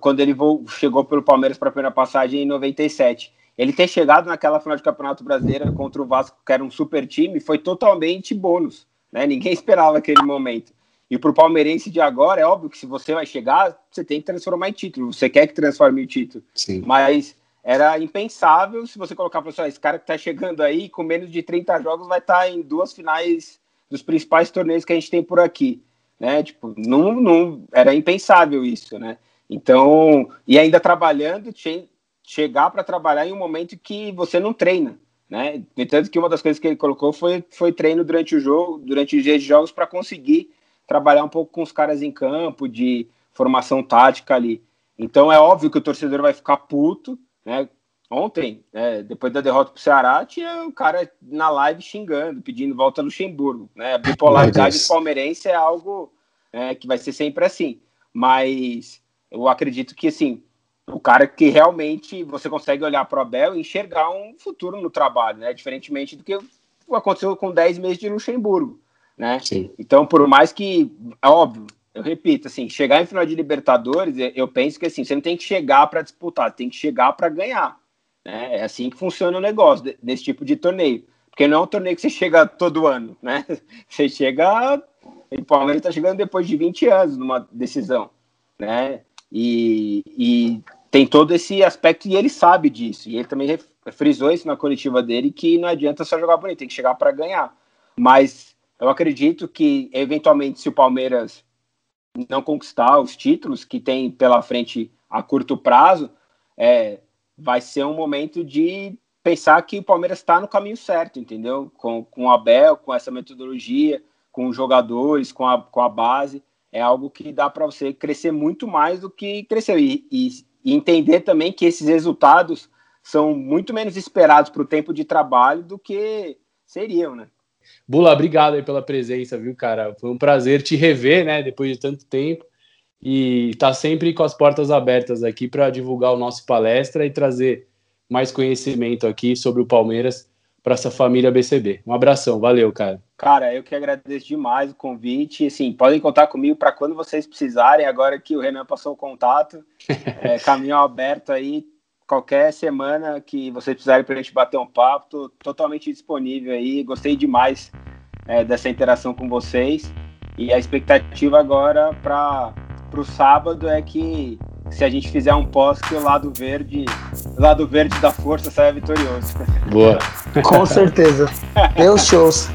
quando ele chegou pelo Palmeiras para a primeira passagem em 97. Ele ter chegado naquela final de Campeonato Brasileiro contra o Vasco, que era um super time, foi totalmente bônus. Né? Ninguém esperava aquele momento. E para o palmeirense de agora, é óbvio que se você vai chegar, você tem que transformar em título. Você quer que transforme em título. Sim. Mas era impensável se você colocar para esse cara que está chegando aí, com menos de 30 jogos, vai estar tá em duas finais dos principais torneios que a gente tem por aqui. Né? Tipo, não, não, era impensável isso, né? Então, e ainda trabalhando, che chegar para trabalhar em um momento que você não treina, né? Tanto que uma das coisas que ele colocou foi, foi treino durante o jogo, durante os dias de jogos, para conseguir trabalhar um pouco com os caras em campo, de formação tática ali. Então é óbvio que o torcedor vai ficar puto, né? Ontem, né, depois da derrota pro Ceará, tinha o cara na live xingando, pedindo volta Luxemburgo, né? A bipolaridade palmeirense é algo né, que vai ser sempre assim. Mas eu acredito que, assim, o cara que realmente você consegue olhar para o Abel e enxergar um futuro no trabalho, né? Diferentemente do que aconteceu com 10 meses de Luxemburgo né? Sim. Então, por mais que, é óbvio, eu repito, assim, chegar em final de Libertadores, eu penso que assim, você não tem que chegar para disputar, tem que chegar para ganhar. Né? É assim que funciona o negócio desse tipo de torneio. Porque não é um torneio que você chega todo ano, né? Você chega. O Palmeiras está chegando depois de 20 anos numa decisão, né? E, e tem todo esse aspecto e ele sabe disso. E ele também frisou isso na coletiva dele que não adianta só jogar bonito, tem que chegar para ganhar. Mas eu acredito que, eventualmente, se o Palmeiras não conquistar os títulos que tem pela frente a curto prazo, é, vai ser um momento de pensar que o Palmeiras está no caminho certo, entendeu? Com, com o Abel, com essa metodologia, com os jogadores, com a, com a base. É algo que dá para você crescer muito mais do que cresceu. E, e, e entender também que esses resultados são muito menos esperados para o tempo de trabalho do que seriam, né? Bula, obrigado aí pela presença, viu, cara? Foi um prazer te rever, né, depois de tanto tempo. E tá sempre com as portas abertas aqui para divulgar o nosso palestra e trazer mais conhecimento aqui sobre o Palmeiras para essa família BCB. Um abração, valeu, cara. Cara, eu que agradeço demais o convite. Assim, podem contar comigo para quando vocês precisarem. Agora que o Renan passou o contato, é, caminho aberto aí qualquer semana que vocês precisarem para a gente bater um papo, tô totalmente disponível aí. Gostei demais é, dessa interação com vocês. E a expectativa agora para o sábado é que se a gente fizer um pós que o lado verde, o lado verde da força saia vitorioso. Boa. Com certeza. Meus shows.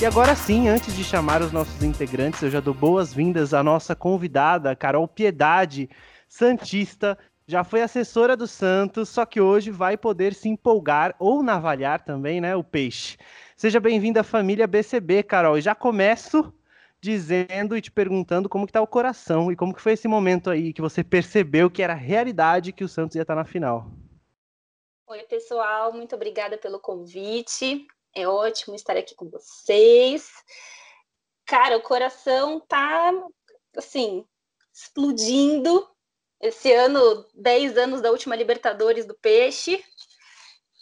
E agora sim, antes de chamar os nossos integrantes, eu já dou boas-vindas à nossa convidada, Carol Piedade, Santista, já foi assessora do Santos, só que hoje vai poder se empolgar ou navalhar também, né, o peixe. Seja bem-vinda à família BCB, Carol. E já começo dizendo e te perguntando como que tá o coração e como que foi esse momento aí que você percebeu que era realidade que o Santos ia estar na final. Oi, pessoal, muito obrigada pelo convite. É ótimo estar aqui com vocês. Cara, o coração tá assim, explodindo. Esse ano, 10 anos da última Libertadores do Peixe.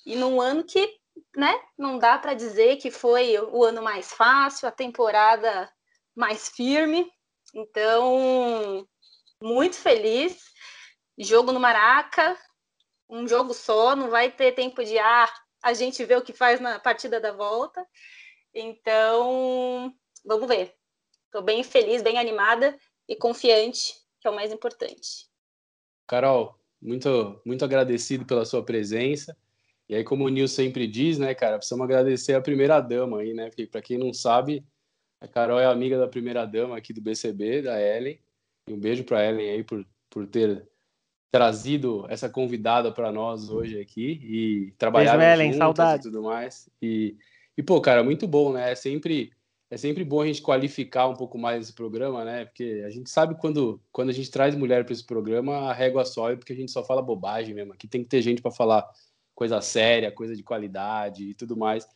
E num ano que, né, não dá para dizer que foi o ano mais fácil, a temporada mais firme. Então, muito feliz. Jogo no Maraca, um jogo só, não vai ter tempo de ar, a gente vê o que faz na partida da volta. Então, vamos ver. Estou bem feliz, bem animada e confiante, que é o mais importante. Carol, muito, muito agradecido pela sua presença. E aí, como o Nil sempre diz, né, cara, precisamos agradecer a primeira dama aí, né? Porque para quem não sabe, a Carol é amiga da primeira dama aqui do BCB, da Ellen. E um beijo para Ellen aí por, por ter trazido essa convidada para nós hoje aqui e trabalhar Ellen, saudade. e tudo mais. E, e pô, cara, muito bom, né? É sempre é sempre bom a gente qualificar um pouco mais esse programa, né? Porque a gente sabe quando, quando a gente traz mulher para esse programa, a régua sobe porque a gente só fala bobagem mesmo. Aqui tem que ter gente para falar coisa séria, coisa de qualidade e tudo mais.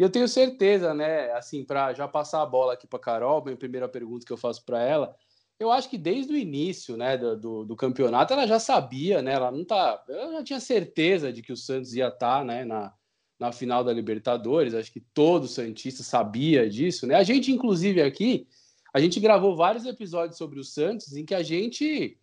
E eu tenho certeza, né? Assim, para já passar a bola aqui para Carol, minha primeira pergunta que eu faço para ela, eu acho que desde o início, né, do, do, do, campeonato, ela já sabia, né? Ela não tá, ela já tinha certeza de que o Santos ia estar, tá, né, na na final da Libertadores. Acho que todo Santista sabia disso, né? A gente, inclusive, aqui, a gente gravou vários episódios sobre o Santos em que a gente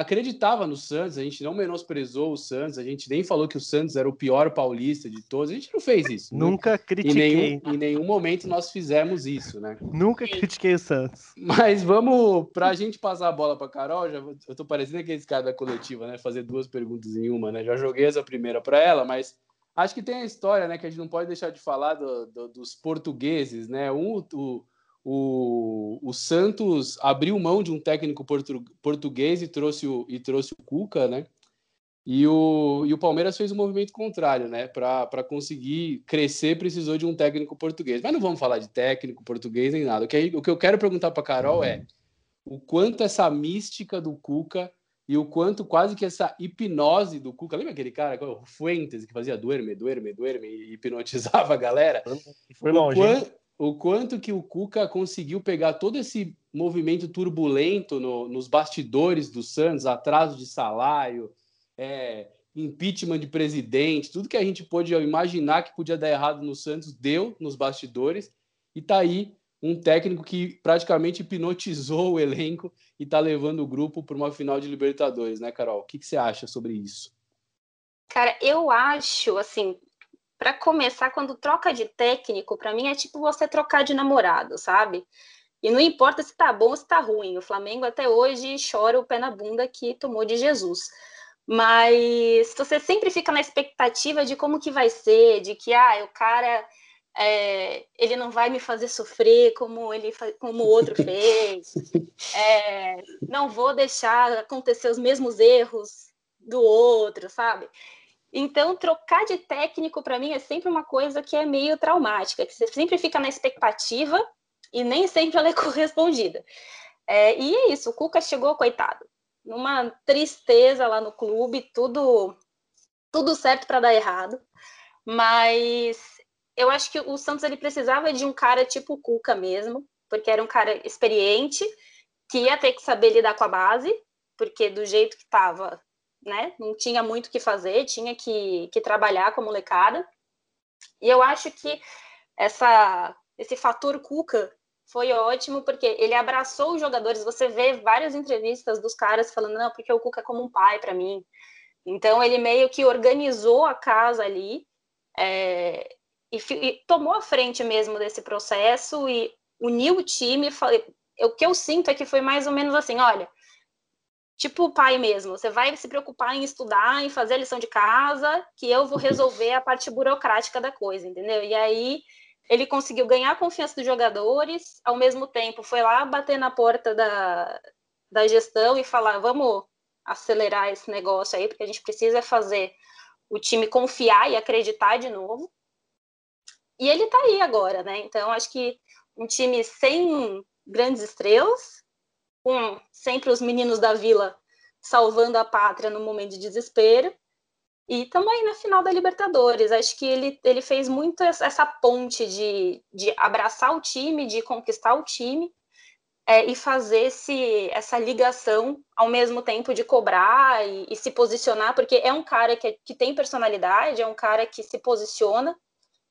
acreditava no Santos, a gente não menosprezou o Santos, a gente nem falou que o Santos era o pior paulista de todos, a gente não fez isso. Né? Nunca né? critiquei. Em nenhum, em nenhum momento nós fizemos isso, né? Nunca critiquei o Santos. Mas vamos, para a gente passar a bola para Carol, já, eu tô parecendo aquele cara da coletiva, né? Fazer duas perguntas em uma, né? Já joguei essa primeira para ela, mas Acho que tem a história, né, que a gente não pode deixar de falar do, do, dos portugueses, né? Um, o, o, o, Santos abriu mão de um técnico portu, português e trouxe o, e trouxe o Cuca, né? E o, e o Palmeiras fez um movimento contrário, né? Para conseguir crescer, precisou de um técnico português. Mas não vamos falar de técnico português nem nada. O que, o que eu quero perguntar para Carol é o quanto essa mística do Cuca e o quanto quase que essa hipnose do Cuca, lembra aquele cara, o Fuentes, que fazia duerme, duerme, duerme e hipnotizava a galera? Foi longe. O, quanto, o quanto que o Cuca conseguiu pegar todo esse movimento turbulento no, nos bastidores do Santos, atraso de salário, é, impeachment de presidente, tudo que a gente pôde imaginar que podia dar errado no Santos, deu nos bastidores, e tá aí um técnico que praticamente hipnotizou o elenco e está levando o grupo para uma final de Libertadores, né, Carol? O que, que você acha sobre isso? Cara, eu acho, assim, para começar, quando troca de técnico, para mim é tipo você trocar de namorado, sabe? E não importa se tá bom ou se tá ruim. O Flamengo até hoje chora o pé na bunda que tomou de Jesus. Mas você sempre fica na expectativa de como que vai ser, de que ah, o cara é, ele não vai me fazer sofrer como ele como o outro fez. É, não vou deixar acontecer os mesmos erros do outro, sabe? Então, trocar de técnico para mim é sempre uma coisa que é meio traumática, que você sempre fica na expectativa e nem sempre ela é correspondida. É, e é isso, o Cuca chegou, coitado, numa tristeza lá no clube, tudo tudo certo para dar errado, mas eu acho que o Santos ele precisava de um cara tipo o Cuca mesmo, porque era um cara experiente, que ia ter que saber lidar com a base, porque do jeito que estava, né, não tinha muito o que fazer, tinha que, que trabalhar com a molecada. E eu acho que essa, esse fator Cuca foi ótimo, porque ele abraçou os jogadores. Você vê várias entrevistas dos caras falando, não, porque o Cuca é como um pai para mim. Então, ele meio que organizou a casa ali. É, e, e, tomou a frente mesmo desse processo e uniu o time. Falei, o que eu sinto é que foi mais ou menos assim: olha, tipo o pai mesmo, você vai se preocupar em estudar, em fazer a lição de casa, que eu vou resolver a parte burocrática da coisa, entendeu? E aí ele conseguiu ganhar a confiança dos jogadores, ao mesmo tempo foi lá bater na porta da, da gestão e falar: vamos acelerar esse negócio aí, porque a gente precisa fazer o time confiar e acreditar de novo. E ele está aí agora, né? Então, acho que um time sem grandes estrelas, com sempre os meninos da vila salvando a pátria no momento de desespero, e também na final da Libertadores. Acho que ele, ele fez muito essa ponte de, de abraçar o time, de conquistar o time, é, e fazer esse, essa ligação ao mesmo tempo de cobrar e, e se posicionar, porque é um cara que, que tem personalidade, é um cara que se posiciona,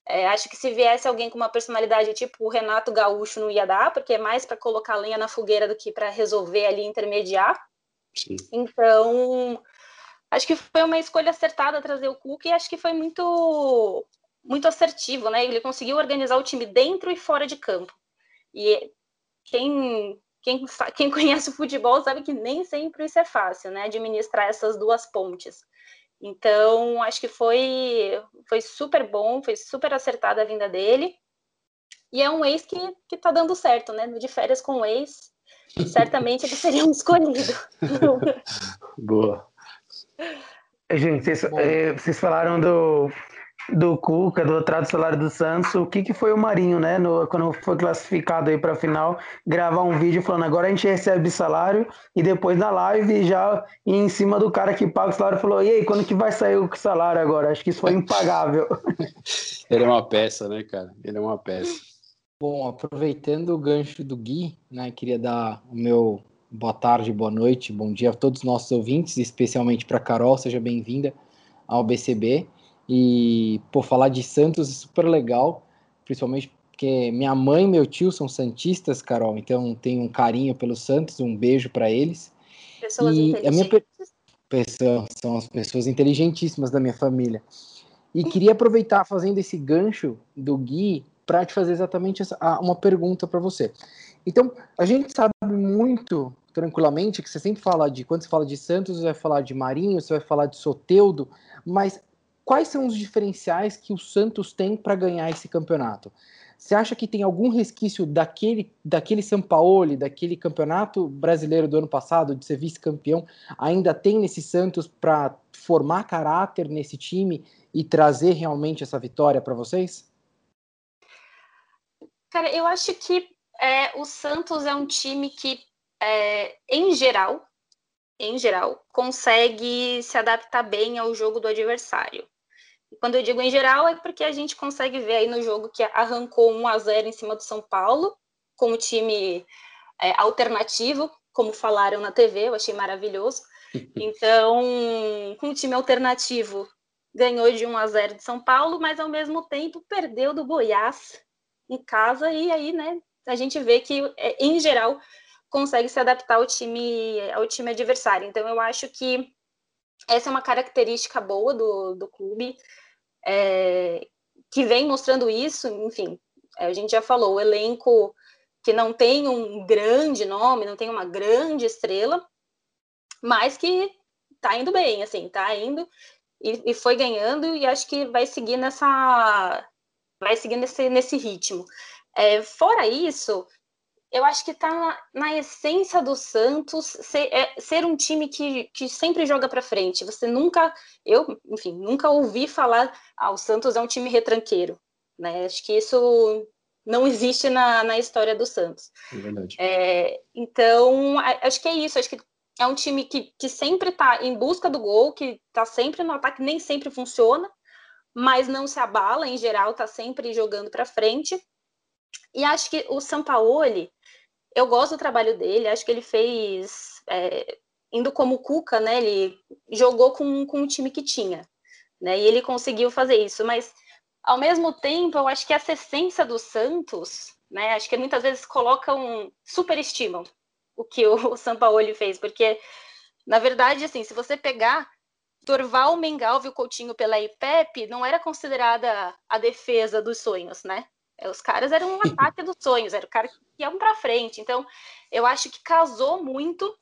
é, acho que se viesse alguém com uma personalidade tipo o Renato Gaúcho não ia dar, porque é mais para colocar lenha na fogueira do que para resolver ali intermediar. Sim. Então, acho que foi uma escolha acertada trazer o Cuca e acho que foi muito muito assertivo, né? Ele conseguiu organizar o time dentro e fora de campo. E quem quem, quem conhece o futebol sabe que nem sempre isso é fácil, né? Administrar essas duas pontes. Então, acho que foi, foi super bom, foi super acertada a vinda dele. E é um ex que, que tá dando certo, né? No de férias com o ex, certamente ele seria um escolhido. Boa. Gente, vocês, eh, vocês falaram do, do Cuca, do atraso salário do Santos, o que, que foi o Marinho, né? No, quando foi classificado aí para a final, gravar um vídeo falando agora a gente recebe salário e depois na live já em cima do cara que paga o salário falou: e aí, quando que vai sair o salário agora? Acho que isso foi impagável. Ele é uma peça, né, cara? Ele é uma peça. Bom, aproveitando o gancho do Gui, né, queria dar o meu boa tarde, boa noite, bom dia a todos os nossos ouvintes, especialmente para Carol, seja bem-vinda ao BCB. E, por falar de Santos é super legal, principalmente porque minha mãe e meu tio são santistas, Carol, então tenho um carinho pelo Santos, um beijo para eles. Pessoas e a minha pessoa, são as pessoas inteligentíssimas da minha família. E queria aproveitar fazendo esse gancho do Gui para te fazer exatamente essa, uma pergunta para você. Então, a gente sabe muito tranquilamente que você sempre fala de, quando você fala de Santos, você vai falar de Marinho, você vai falar de Soteudo, mas quais são os diferenciais que o Santos tem para ganhar esse campeonato? Você acha que tem algum resquício daquele, daquele Sampaoli, daquele campeonato brasileiro do ano passado, de ser vice-campeão, ainda tem nesse Santos para formar caráter nesse time e trazer realmente essa vitória para vocês? Cara, eu acho que é, o Santos é um time que, é, em geral, em geral, consegue se adaptar bem ao jogo do adversário. E quando eu digo em geral, é porque a gente consegue ver aí no jogo que arrancou 1 a 0 em cima do São Paulo, com o time é, alternativo, como falaram na TV, eu achei maravilhoso. Então, com o time alternativo, ganhou de 1 a 0 de São Paulo, mas ao mesmo tempo perdeu do Goiás em casa, e aí, né, a gente vê que, é, em geral, consegue se adaptar ao time, ao time adversário. Então, eu acho que essa é uma característica boa do, do clube, é, que vem mostrando isso, enfim, a gente já falou, o elenco que não tem um grande nome, não tem uma grande estrela, mas que tá indo bem, assim, tá indo e, e foi ganhando e acho que vai seguir nessa vai seguir nesse, nesse ritmo. É, fora isso, eu acho que está na, na, essência do Santos ser, é, ser um time que, que sempre joga para frente. Você nunca, eu, enfim, nunca ouvi falar, ah, o Santos é um time retranqueiro. Né? Acho que isso não existe na, na história do Santos. É verdade. É, então, acho que é isso. Acho que é um time que, que sempre está em busca do gol, que está sempre no ataque, nem sempre funciona, mas não se abala, em geral, está sempre jogando para frente. E acho que o Sampaoli, eu gosto do trabalho dele, acho que ele fez, é, indo como Cuca, né, ele jogou com, com o time que tinha, né, e ele conseguiu fazer isso, mas ao mesmo tempo, eu acho que essa essência do Santos, né, acho que muitas vezes colocam, superestimam o que o, Sampaoli fez, porque, na verdade, assim, se você pegar Dorval, Mengalvio e o Coutinho pela IPEP, não era considerada a defesa dos sonhos, né? É, os caras eram um ataque dos sonhos, era o cara que iam para frente. Então, eu acho que casou muito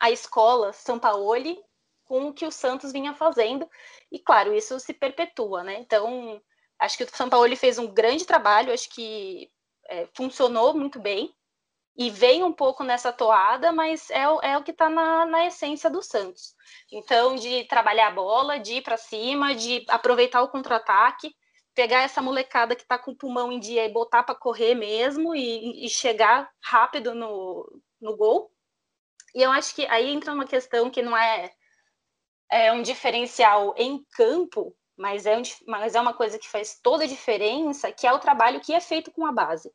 a escola São Paulo com o que o Santos vinha fazendo. E claro, isso se perpetua, né? Então, acho que o São Paulo fez um grande trabalho, acho que é, funcionou muito bem e vem um pouco nessa toada, mas é, é o que está na, na, essência do Santos. Então, de trabalhar a bola, de ir para cima, de aproveitar o contra-ataque pegar essa molecada que está com o pulmão em dia e botar para correr mesmo e, e, chegar rápido no, no gol. E eu acho que aí entra uma questão que não é, é um diferencial em campo, mas é, um, mas é uma coisa que faz toda a diferença, que é o trabalho que é feito com a base.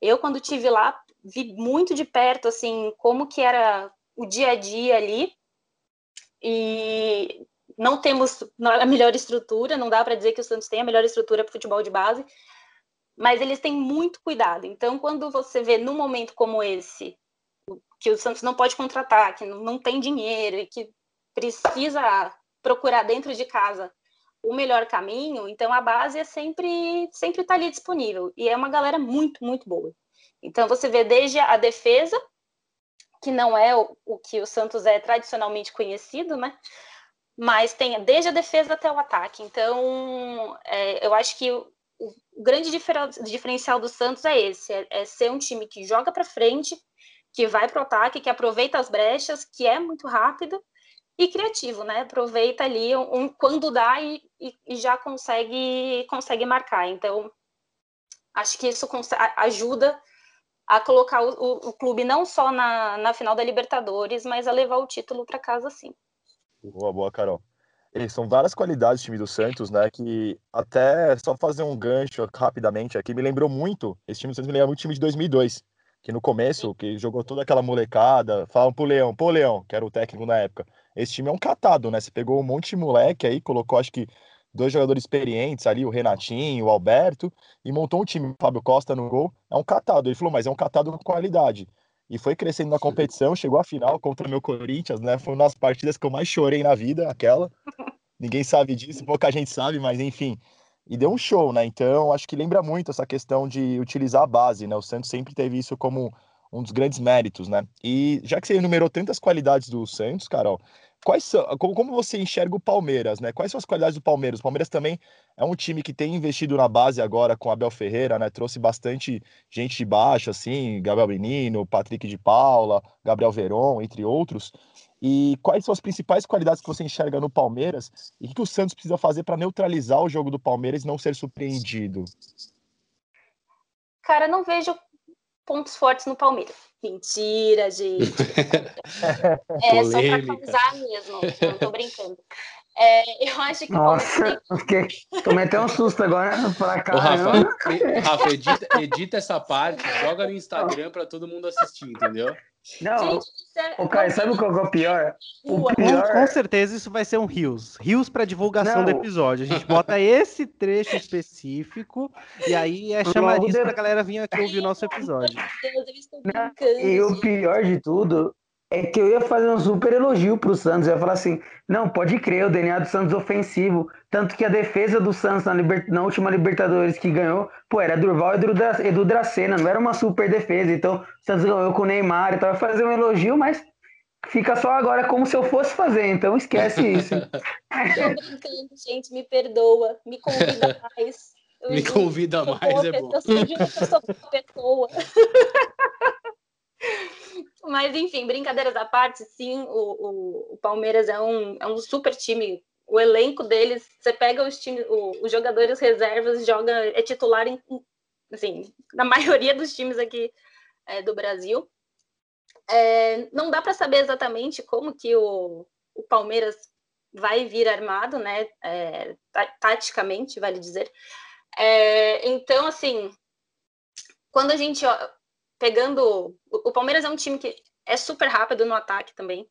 Eu, quando tive lá, vi muito de perto, assim, como que era o dia a dia ali, e não temos a melhor estrutura, não dá para dizer que o Santos tem a melhor estrutura para futebol de base, mas eles têm muito cuidado. Então, quando você vê num momento como esse, que o Santos não pode contratar, que não tem dinheiro e que precisa procurar dentro de casa o melhor caminho, então a base é sempre sempre está ali disponível e é uma galera muito muito boa. Então você vê desde a defesa que não é o, o que o Santos é tradicionalmente conhecido, né? Mas tem desde a defesa até o ataque. Então é, eu acho que o, o grande diferencial do Santos é esse: é, é ser um time que joga para frente, que vai para o ataque, que aproveita as brechas, que é muito rápido e criativo, né? Aproveita ali um, quando dá e, e, e, já consegue consegue marcar. Então, acho que isso ajuda a colocar o, o, o, clube não só na, na final da Libertadores, mas a levar o título para casa sim. Boa, boa, Carol. E são várias qualidades do time do Santos, né? Que até só fazer um gancho rapidamente aqui me lembrou muito. Esse time do Santos me lembra muito o time de 2002 que no começo, que jogou toda aquela molecada, falavam pro Leão, pô, Leão, que era o técnico na época, esse time é um catado, né? Você pegou um monte de moleque aí, colocou acho que dois jogadores experientes ali, o Renatinho, o Alberto, e montou um time, o Fábio Costa no gol, é um catado. Ele falou, mas é um catado com qualidade. E foi crescendo na competição, chegou à final contra o meu Corinthians, né? Foi uma das partidas que eu mais chorei na vida, aquela. Ninguém sabe disso, pouca gente sabe, mas enfim, e deu um show, né? Então, acho que lembra muito essa questão de utilizar a base, né? O Santos sempre teve isso como um dos grandes méritos, né? E já que você enumerou tantas qualidades do Santos, Carol, quais são, como, você enxerga o Palmeiras, né? Quais são as qualidades do Palmeiras? O Palmeiras também é um time que tem investido na base agora com Abel Ferreira, né? Trouxe bastante gente de baixo, assim, Gabriel Menino, Patrick de Paula, Gabriel Veron, entre outros. E quais são as principais qualidades que você enxerga no Palmeiras e o que o Santos precisa fazer para neutralizar o jogo do Palmeiras e não ser surpreendido? Cara, não vejo pontos fortes no Palmeiras. Mentira, gente. é só para causar mesmo. Não tô brincando. É, eu acho que. Nossa, tem... tomei até um susto agora pra cá. Rafa, Rafa edita, edita, essa parte, joga no Instagram para todo mundo assistir, entendeu? Não, Gente, é... o Caio, sabe qual é o pior? O pior... Com, com, certeza isso vai ser um Rios. Rios para divulgação Não. do episódio. A gente bota esse trecho específico e aí é chamariz para a galera vir aqui ouvir o nosso episódio. Não, e o pior de tudo é que eu ia fazer um super elogio pro Santos. Eu ia falar assim: não, pode crer, o DNA do Santos ofensivo. Tanto que a defesa do Santos na, liber... na última Libertadores que ganhou, pô, era Durval e Edu Dracena, não era uma super defesa. Então, o Santos ganhou com o Neymar e tal. Eu ia fazer um elogio, mas fica só agora como se eu fosse fazer, então esquece isso. Tô brincando, gente, me perdoa, me convida mais. Eu me convida mais, é bom. Eu sou de uma pessoa. Mas, enfim, brincadeiras à parte, sim, o, o, o, Palmeiras é um, é um super time. O elenco deles, você pega os, time, o, os jogadores reservas, joga, é titular em, assim, na maioria dos times aqui é, do Brasil. É, não dá para saber exatamente como que o, o Palmeiras vai vir armado, né? É, taticamente, vale dizer. É, então, assim, quando a gente pegando. O Palmeiras é um time que é super rápido no ataque também.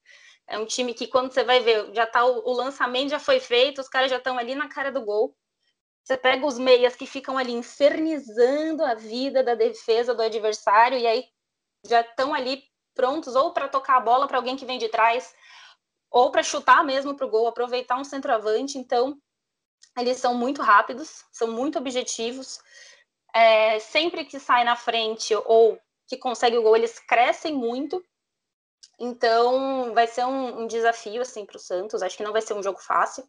É um time que, quando você vai ver, já tá o, o lançamento já foi feito, os caras já estão ali na cara do gol. Você pega os meias que ficam ali infernizando a vida da defesa do adversário e aí já estão ali prontos ou para tocar a bola para alguém que vem de trás ou para chutar mesmo para o gol, aproveitar um centroavante. Então, eles são muito rápidos, são muito objetivos. É, sempre que sai na frente ou que consegue o gol, eles crescem muito. Então, vai ser um, um desafio assim para o Santos. Acho que não vai ser um jogo fácil.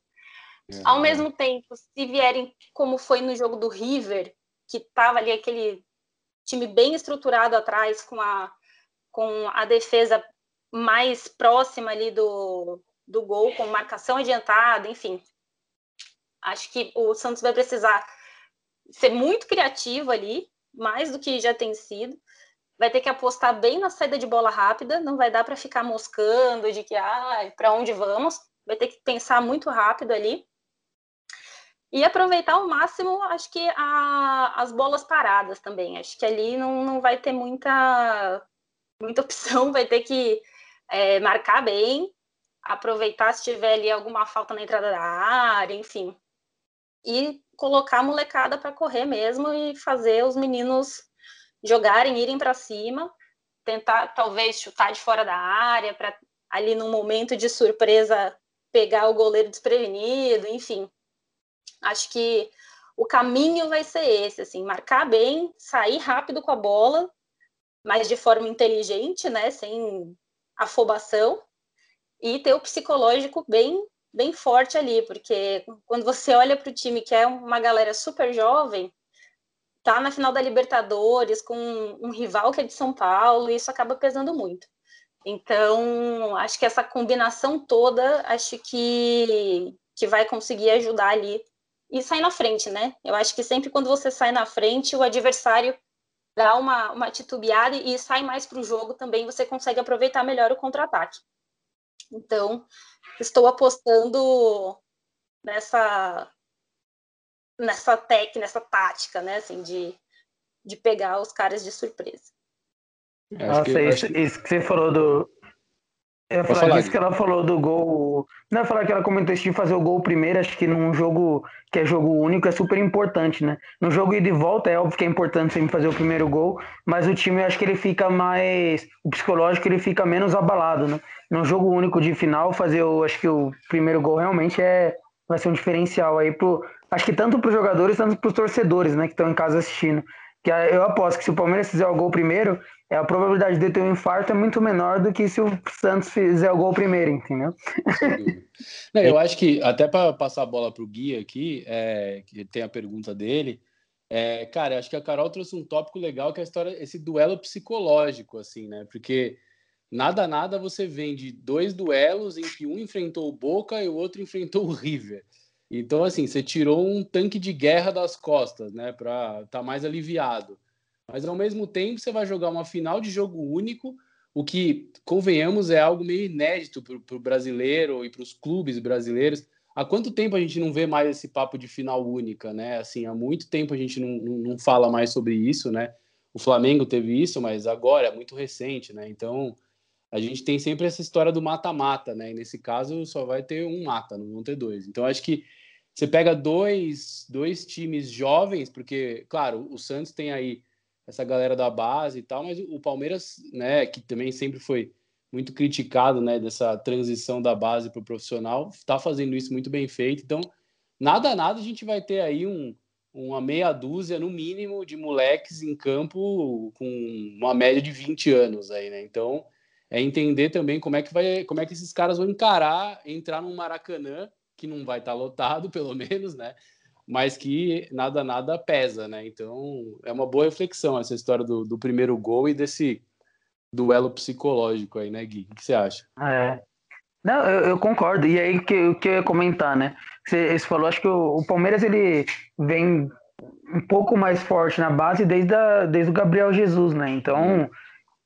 Uhum. Ao mesmo tempo, se vierem como foi no jogo do River, que tava ali aquele time bem estruturado atrás, com a, com a defesa mais próxima ali do, do gol, com marcação adiantada, enfim. Acho que o Santos vai precisar ser muito criativo ali, mais do que já tem sido vai ter que apostar bem na saída de bola rápida, não vai dar para ficar moscando de que, ah, para onde vamos, vai ter que pensar muito rápido ali. E aproveitar ao máximo, acho que a, as bolas paradas também. Acho que ali não, não vai ter muita, muita opção, vai ter que é, marcar bem, aproveitar se tiver ali alguma falta na entrada da área, enfim. E colocar a molecada para correr mesmo e fazer os meninos jogarem, irem para cima, tentar talvez chutar de fora da área para ali num momento de surpresa pegar o goleiro desprevenido, enfim. Acho que o caminho vai ser esse, assim, marcar bem, sair rápido com a bola, mas de forma inteligente, né, sem afobação, e ter o psicológico bem bem forte ali, porque quando você olha para o time que é uma galera super jovem, tá na final da Libertadores com um rival que é de São Paulo, e isso acaba pesando muito. Então, acho que essa combinação toda, acho que, que vai conseguir ajudar ali e sair na frente, né? Eu acho que sempre quando você sai na frente, o adversário dá uma, uma titubeada e sai mais para o jogo também, você consegue aproveitar melhor o contra-ataque. Então, estou apostando nessa nessa técnica, nessa tática, né, assim, de, de pegar os caras de surpresa. Nossa, que, isso, que... isso que você falou do. Eu ia falar, falar isso que ela falou do gol. Não ia falar que ela comentou isso de fazer o gol primeiro, acho que num jogo que é jogo único é super importante, né? No jogo ida e volta é óbvio que é importante sempre fazer o primeiro gol, mas o time eu acho que ele fica mais. O psicológico ele fica menos abalado, né? Num jogo único de final, fazer o. Acho que o primeiro gol realmente é. Vai ser um diferencial aí pro. Acho que tanto para os jogadores, tanto para os torcedores, né, que estão em casa assistindo. Que eu aposto que se o Palmeiras fizer o gol primeiro, é, a probabilidade de ter um infarto é muito menor do que se o Santos fizer o gol primeiro, entendeu? Não, eu acho que, até para passar a bola para o Gui aqui, é, que tem a pergunta dele, é, cara, acho que a Carol trouxe um tópico legal que é a história, esse duelo psicológico, assim, né? Porque nada, nada você vende dois duelos em que um enfrentou o Boca e o outro enfrentou o River. Então, assim, você tirou um tanque de guerra das costas, né, para estar tá mais aliviado. Mas ao mesmo tempo, você vai jogar uma final de jogo único, o que, convenhamos, é algo meio inédito para o brasileiro e para os clubes brasileiros. Há quanto tempo a gente não vê mais esse papo de final única, né? Assim, há muito tempo a gente não, não, não fala mais sobre isso, né? O Flamengo teve isso, mas agora é muito recente, né? Então, a gente tem sempre essa história do mata-mata, né? E nesse caso só vai ter um mata, não vão ter dois. Então acho que você pega dois, dois times jovens, porque, claro, o Santos tem aí essa galera da base e tal, mas o Palmeiras, né, que também sempre foi muito criticado, né, dessa transição da base para o profissional, está fazendo isso muito bem feito. Então, nada nada a gente vai ter aí um, uma meia dúzia, no mínimo, de moleques em campo com uma média de 20 anos aí, né? Então, é entender também como é que vai, como é que esses caras vão encarar entrar num Maracanã que não vai estar tá lotado, pelo menos, né? Mas que nada nada pesa, né? Então é uma boa reflexão essa história do, do primeiro gol e desse duelo psicológico aí, né, Gui? O que você acha? É. Não, eu, eu, concordo. E aí que, que eu ia comentar, né? Você, você falou, acho que o, o, Palmeiras ele vem um pouco mais forte na base desde, a, desde o Gabriel Jesus, né? Então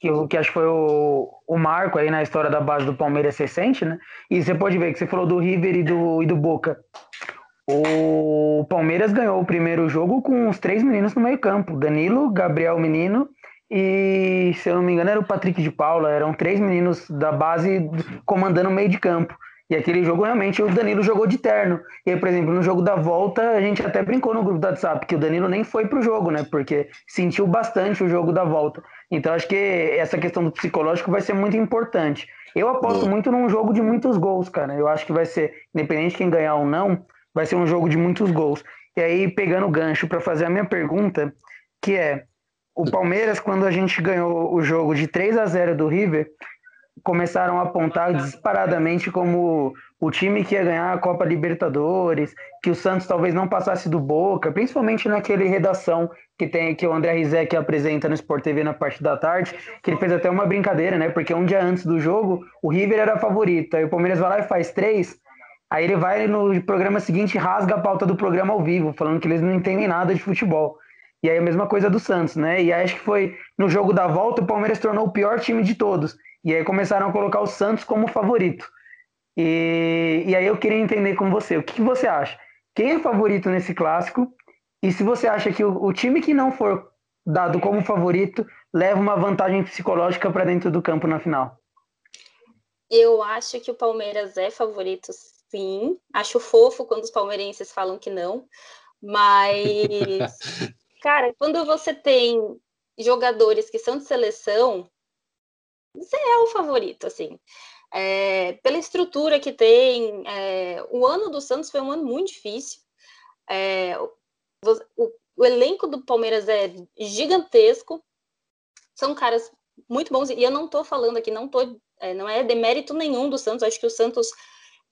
que, que acho que foi o, o marco aí na história da base do Palmeiras recente, né? E você pode ver que você falou do River e do, e do Boca. O Palmeiras ganhou o primeiro jogo com os três meninos no meio-campo: Danilo, Gabriel Menino e, se eu não me engano, era o Patrick de Paula. Eram três meninos da base comandando o meio de campo. E aquele jogo realmente o Danilo jogou de terno. E aí, por exemplo, no jogo da volta, a gente até brincou no grupo do WhatsApp que o Danilo nem foi pro jogo, né? Porque sentiu bastante o jogo da volta. Então acho que essa questão do psicológico vai ser muito importante. Eu aposto Boa. muito num jogo de muitos gols, cara. Eu acho que vai ser, independente de quem ganhar ou não, vai ser um jogo de muitos gols. E aí, pegando o gancho para fazer a minha pergunta, que é: o Palmeiras, quando a gente ganhou o jogo de 3 a 0 do River, começaram a apontar disparadamente como o time que ia ganhar a Copa Libertadores, que o Santos talvez não passasse do Boca, principalmente naquele redação que tem que o André Rizek apresenta no Sport TV na parte da tarde, que ele fez até uma brincadeira, né? Porque um dia antes do jogo, o River era favorito, aí o Palmeiras vai lá e faz três, aí ele vai no programa seguinte e rasga a pauta do programa ao vivo, falando que eles não entendem nada de futebol. E aí a mesma coisa do Santos, né? E acho que foi no jogo da volta o Palmeiras tornou o pior time de todos. E aí começaram a colocar o Santos como favorito. E, e aí eu queria entender com você, o que, que você acha? Quem é favorito nesse clássico? E se você acha que o, o time que não for dado como favorito leva uma vantagem psicológica para dentro do campo na final? Eu acho que o Palmeiras é favorito, sim. Acho fofo quando os palmeirenses falam que não. Mas, cara, quando você tem jogadores que são de seleção, você é o favorito, assim. É, pela estrutura que tem, é, o ano do Santos foi um ano muito difícil. É, o, o, elenco do Palmeiras é gigantesco, são caras muito bons, e eu não estou falando aqui, não, tô, é, não é demérito nenhum do Santos, acho que o Santos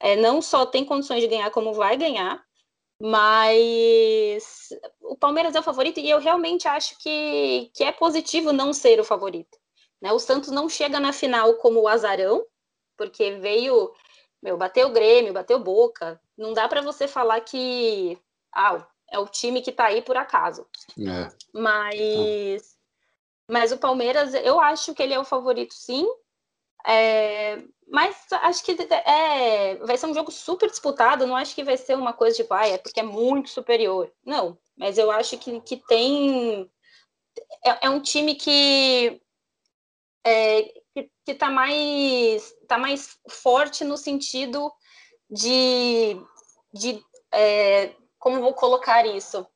é, não só tem condições de ganhar, como vai ganhar, mas o Palmeiras é o favorito e eu realmente acho que, que é positivo não ser o favorito. Né? O Santos não chega na final como o azarão, porque veio, meu, bateu o Grêmio, bateu Boca. Não dá para você falar que ah, é o time que está aí por acaso. É. Mas, mas o Palmeiras, eu acho que ele é o favorito, sim. É, mas acho que é, vai ser um jogo super disputado. Não acho que vai ser uma coisa de ah, é porque é muito superior. Não, mas eu acho que, que tem. É, é um time que é, que está mais, tá mais forte no sentido de, de é, como vou colocar isso?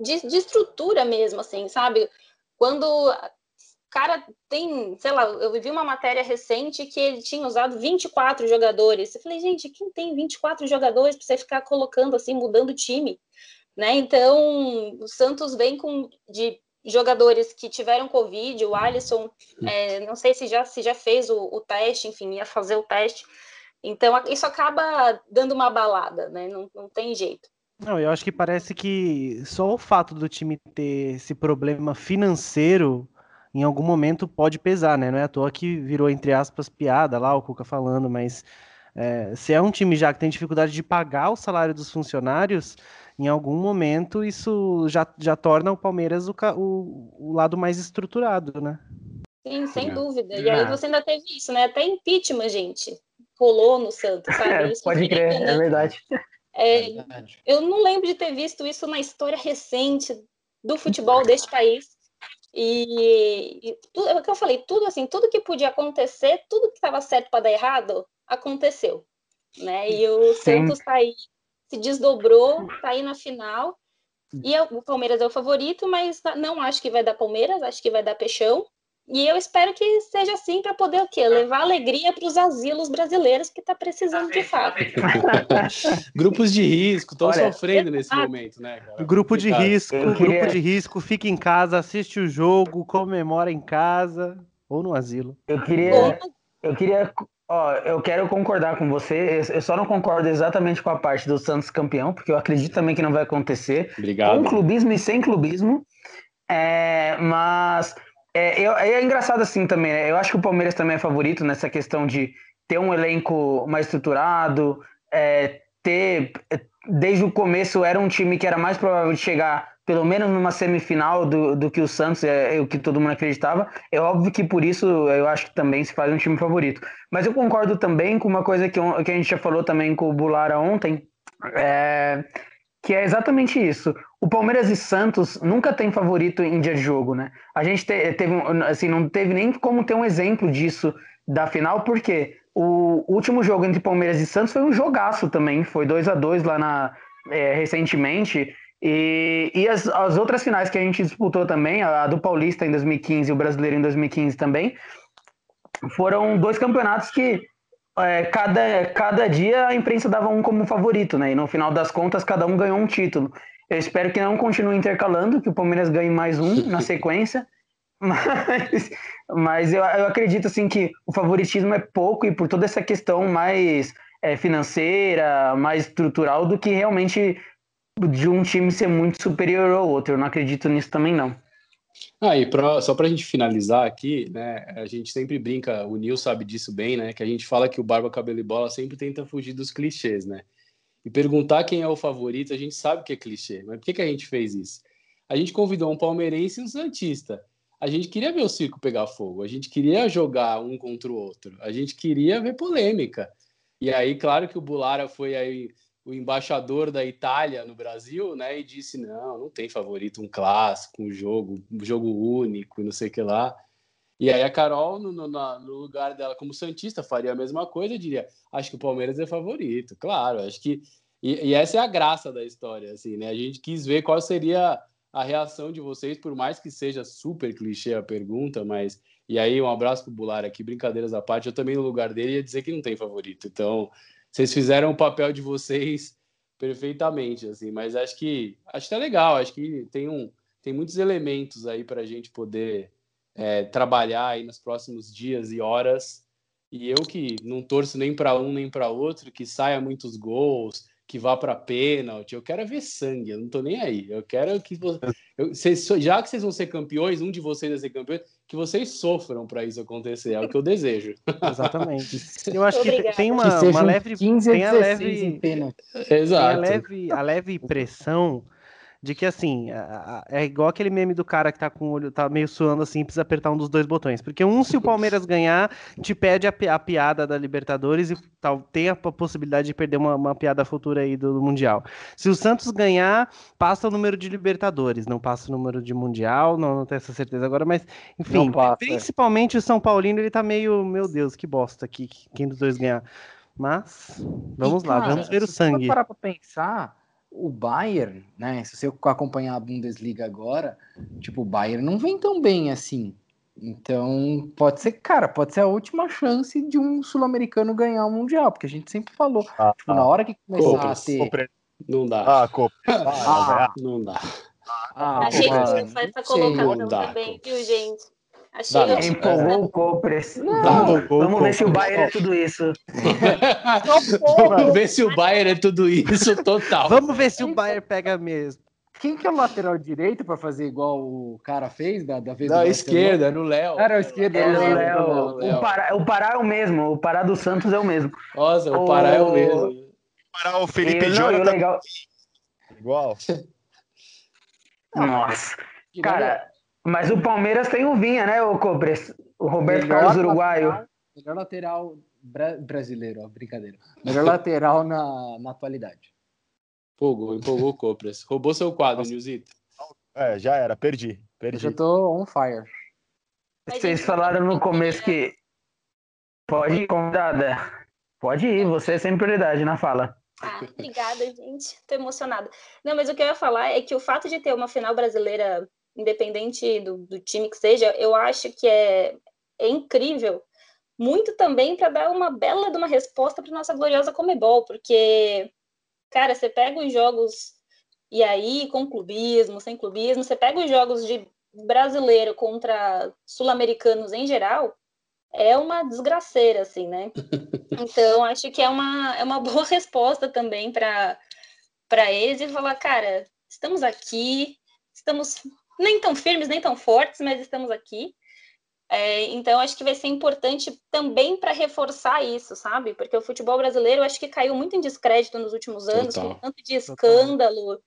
De, de, estrutura mesmo, assim, sabe? Quando cara tem, sei lá, eu vi uma matéria recente que ele tinha usado 24 jogadores. Eu falei, gente, quem tem 24 jogadores para você ficar colocando assim, mudando time? Né? Então, o Santos vem com de jogadores que tiveram Covid, o Alisson, é, não sei se já, se já fez o, o, teste, enfim, ia fazer o teste. Então, isso acaba dando uma balada, né? Não, não tem jeito. Não, eu acho que parece que só o fato do time ter esse problema financeiro em algum momento pode pesar, né? Não é à toa que virou, entre aspas, piada lá, o Cuca falando, mas é, se é um time já que tem dificuldade de pagar o salário dos funcionários, em algum momento isso já, já torna o Palmeiras o, o, o lado mais estruturado, né? Sim, sem é. dúvida. E aí é. você ainda teve isso, né? Até impeachment, gente, rolou no Santos, sabe? Isso Pode crer, é verdade. É, é verdade. Eu não lembro de ter visto isso na história recente do futebol deste país. E, e tudo, é o que eu falei, tudo assim, tudo que podia acontecer, tudo que estava certo para dar errado, aconteceu. Né? E o Sim. Santos está aí se desdobrou, tá aí na final. E eu, o Palmeiras é o favorito, mas não acho que vai dar Palmeiras, acho que vai dar Peixão. E eu espero que seja assim para poder o quê? Levar alegria para os asilos brasileiros que está precisando de fato. Grupos de risco, estão sofrendo nesse momento, né? Cara? Grupo de risco, grupo de risco, fica em casa, assiste o jogo, comemora em casa ou no asilo. Eu queria, eu queria Ó, eu quero concordar com você. Eu só não concordo exatamente com a parte do Santos campeão, porque eu acredito também que não vai acontecer. Obrigado. Com clubismo e sem clubismo. É, mas é, eu, é engraçado assim também. Né? Eu acho que o Palmeiras também é favorito nessa questão de ter um elenco mais estruturado, é, ter desde o começo era um time que era mais provável de chegar pelo menos numa semifinal do, do que o Santos, é, é, o que todo mundo acreditava. É óbvio que por isso eu acho que também se faz um time favorito. Mas eu concordo também com uma coisa que, que a gente já falou também com o Bulara ontem, é, que é exatamente isso. O Palmeiras e Santos nunca tem favorito em dia de jogo, né? A gente te, teve, assim, não teve nem como ter um exemplo disso da final, porque o último jogo entre Palmeiras e Santos foi um jogaço também, foi 2 a 2 lá na, é, recentemente. E, e as, as outras finais que a gente disputou também, a, do Paulista em 2015 e o Brasileiro em 2015 também, foram dois campeonatos que é, cada, cada dia a imprensa dava um como favorito, né? E no final das contas, cada um ganhou um título. Eu espero que não continue intercalando, que o Palmeiras ganhe mais um na sequência. Mas, mas eu, eu acredito assim que o favoritismo é pouco e por toda essa questão mais é, financeira, mais estrutural, do que realmente de um time ser muito superior ao outro. Eu não acredito nisso também, não. Ah, pra, só para a gente finalizar aqui, né? A gente sempre brinca, o Nil sabe disso bem, né? Que a gente fala que o Barba, Cabelo e Bola sempre tenta fugir dos clichês, né? E perguntar quem é o favorito, a gente sabe que é clichê, mas por que, que a gente fez isso? A gente convidou um palmeirense e um santista. A gente queria ver o circo pegar fogo, a gente queria jogar um contra o outro, a gente queria ver polêmica. E aí, claro que o Bulara foi aí o embaixador da Itália no Brasil, né, e disse não, não tem favorito, um clássico, um jogo, um jogo único, não sei o que lá. E aí a Carol, no, no, no, lugar dela como santista, faria a mesma coisa, diria, acho que o Palmeiras é favorito, claro, acho que e, e, essa é a graça da história, assim, né? A gente quis ver qual seria a, a reação de vocês, por mais que seja super clichê a pergunta, mas. E aí, um abraço pro Bular aqui, brincadeiras à parte. Eu também, no lugar dele, ia dizer que não tem favorito. Então, vocês fizeram o papel de vocês perfeitamente, assim. Mas acho que acho que é legal. Acho que tem, um, tem muitos elementos aí para a gente poder é, trabalhar aí nos próximos dias e horas. E eu que não torço nem para um nem para outro, que saia muitos gols, que vá para pênalti. Eu quero é ver sangue, eu não tô nem aí. Eu quero que vocês, já que vocês vão ser campeões, um de vocês vai ser campeão, que vocês sofram para isso acontecer. É o que eu desejo. Exatamente. Eu acho que tem uma, uma leve, tem a leve, Exato. Tem a leve, a leve pressão de que assim, é igual aquele meme do cara que tá com o olho, tá meio suando assim, precisa apertar um dos dois botões. Porque um, se o Palmeiras ganhar, te pede a, a piada da Libertadores e tal, tem a possibilidade de perder uma, uma piada futura aí do, do, Mundial. Se o Santos ganhar, passa o número de Libertadores, não passa o número de Mundial, não, não tenho essa certeza agora, mas enfim, principalmente o São Paulino, ele tá meio, meu Deus, que bosta aqui, quem dos dois ganhar. Mas, vamos e, lá, cara, vamos ver o sangue. Se parar pra pensar, o Bayern, né? Se você acompanhar a Bundesliga agora, tipo, o Bayern não vem tão bem assim. Então, pode ser, cara, pode ser a última chance de um sul-americano ganhar o Mundial, porque a gente sempre falou, ah, tipo, ah, na hora que começar a ter. Não dá. Ah, Copa. Ah, não dá. Ah, a gente não faz essa colocação também, viu, gente? Achei Dá, empolgou o Copres. Vamos, vamos ver se o Bayern é tudo isso. vamos ver se o Bayern é tudo isso total. Vamos ver se o Bayern pega mesmo. Quem que é o lateral direito para fazer igual o cara fez da, da vez da esquerda, no Léo. Era o esquerda, é, o Léo. O Pará, o Pará é o mesmo, o Pará do Santos é o mesmo. Nossa, o, o Pará é o mesmo. O Pará, o Felipe Jonathan. Tá legal... Igual. Nossa. Cara, mas o Palmeiras tem o Vinha, né, o Cobres? O Roberto melhor Carlos Uruguaio. Lateral, melhor lateral bra brasileiro, ó, brincadeira. Melhor lateral na, na atualidade. Empolgou, empolgou o Copres. Roubou seu quadro, Nilzito. É, já era, perdi. perdi. Eu já tô on fire. Vocês falaram no começo que. Pode ir, convidada. Pode ir, você é sempre prioridade na fala. Ah, obrigada, gente. Tô emocionada. Não, mas o que eu ia falar é que o fato de ter uma final brasileira independente do, do time que seja, eu acho que é, é incrível, muito também para dar uma bela de uma resposta para nossa gloriosa Comebol, porque, cara, você pega os jogos, e aí, com clubismo, sem clubismo, você pega os jogos de brasileiro contra sul-americanos em geral, é uma desgraceira, assim, né? Então, acho que é uma, é uma boa resposta também para eles e falar, cara, estamos aqui, estamos nem tão firmes, nem tão fortes, mas estamos aqui. É, então, acho que vai ser importante também para reforçar isso, sabe? Porque o futebol brasileiro, acho que caiu muito em descrédito nos últimos anos, Total. com tanto de escândalo Total.